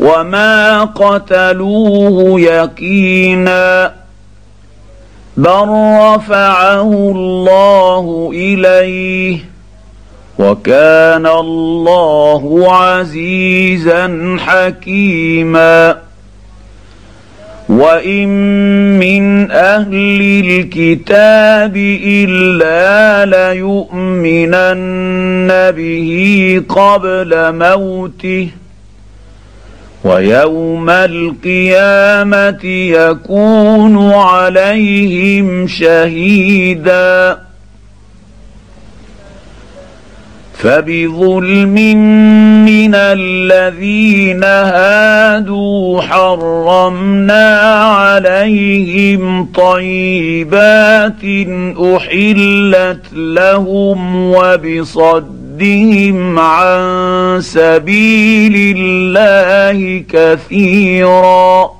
[SPEAKER 1] وما قتلوه يقينا بل رفعه الله إليه وكان الله عزيزا حكيما وان من أهل الكتاب الا ليؤمنن به قبل موته ويوم القيامه يكون عليهم شهيدا فبظلم من الذين هادوا حرمنا عليهم طيبات أحلت لهم وبصدهم عن سبيل الله كثيرا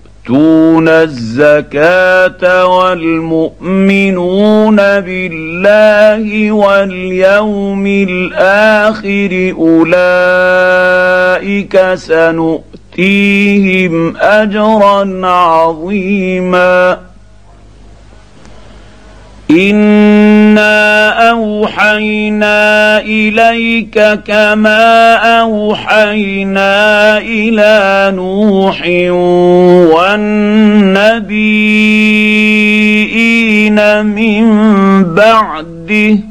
[SPEAKER 1] يؤتون الزكاة والمؤمنون بالله واليوم الآخر أولئك سنؤتيهم اجرا عظيما. انا اوحينا اليك كما اوحينا إلى نوح والنبيين من بعده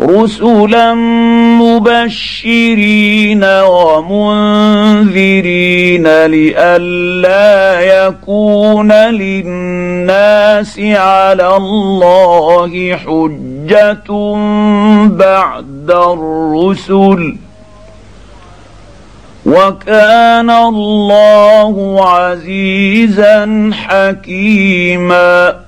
[SPEAKER 1] رسلا مبشرين ومنذرين لئلا يكون للناس على الله حجة بعد الرسل. وكان الله عزيزا حكيما.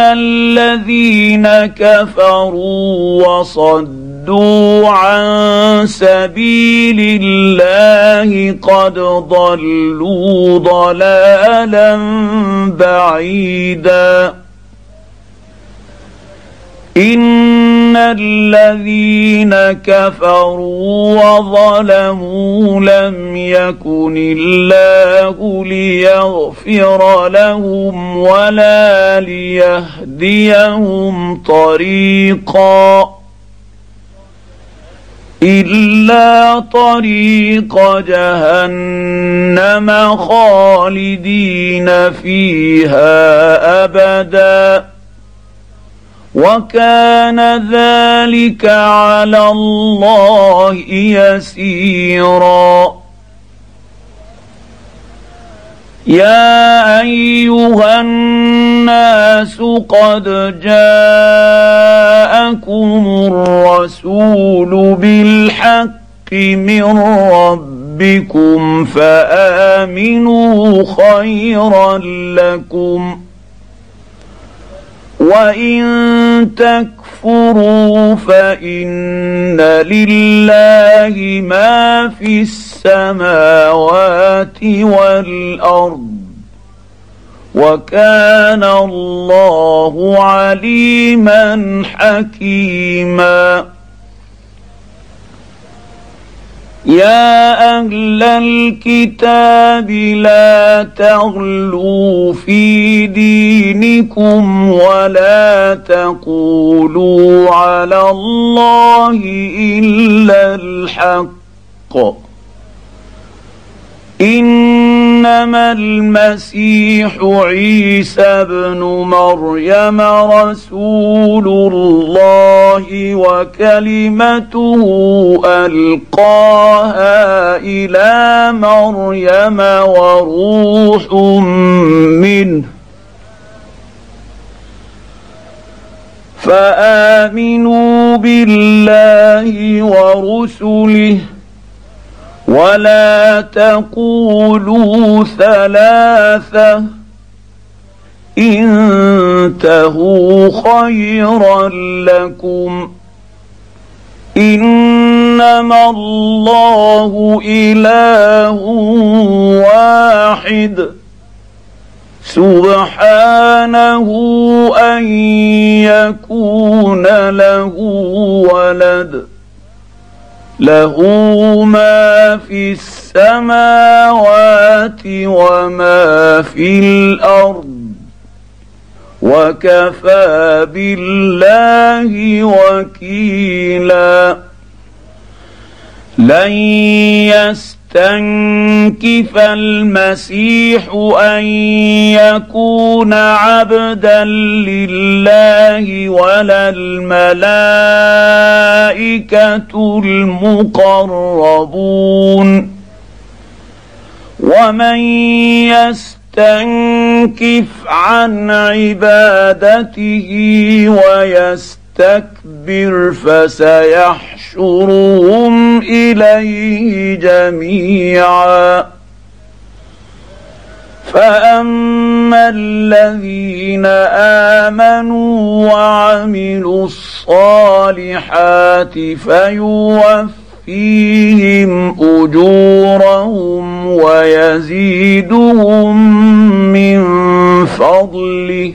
[SPEAKER 1] ان الذين كفروا وصدوا عن سبيل الله قد ضلوا ضلالا بعيدا ان الذين كفروا وظلموا لم يكن الله ليغفر لهم ولا ليهديهم طريقا الا طريق جهنم خالدين فيها ابدا وكان ذلك على الله يسيرا. يا أيها الناس قد جاءكم الرسول بالحق من ربكم فآمنوا خيرا لكم. وان تكفروا فان لله ما في السماوات والارض وكان الله عليما حكيما يا أهل الكتاب لا تغلوا في دينكم ولا تقولوا على الله إلا الحق. إنما المسيح عيسى ابن مريم رسول الله وكلمته ألقاها إلى مريم وروح منه. فآمنوا بالله ورسله ولا تقولوا ثلاثة انتهوا خيرا لكم انما الله اله واحد سبحانه ان يكون له ولد له ما في السماوات وما في الأرض وكفى بالله وكيلا. لن يستطيع يستنكف المسيح أن يكون عبدا لله ولا الملائكة المقربون. ومن يستنكف عن عبادته ويستكبر فسيحشر يحشرهم إليه جميعا. فأما الذين آمنوا وعملوا الصالحات فيوفيهم أجورهم ويزيدهم من فضله.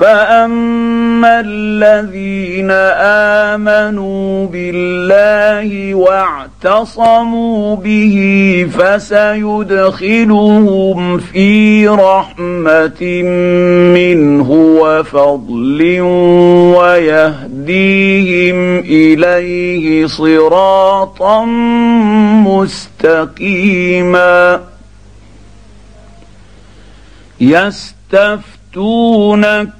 [SPEAKER 1] فاما الذين امنوا بالله واعتصموا به فسيدخلهم في رحمه منه وفضل ويهديهم اليه صراطا مستقيما يستفتونك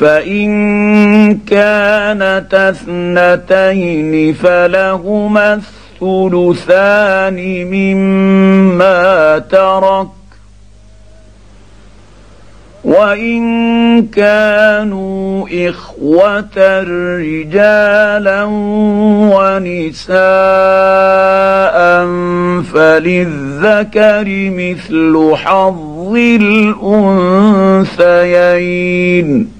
[SPEAKER 1] فإن كانت اثنتين فلهما الثلثان مما ترك. وإن كانوا إخوة رجالا ونساء فللذكر مثل حظ الأنثيين.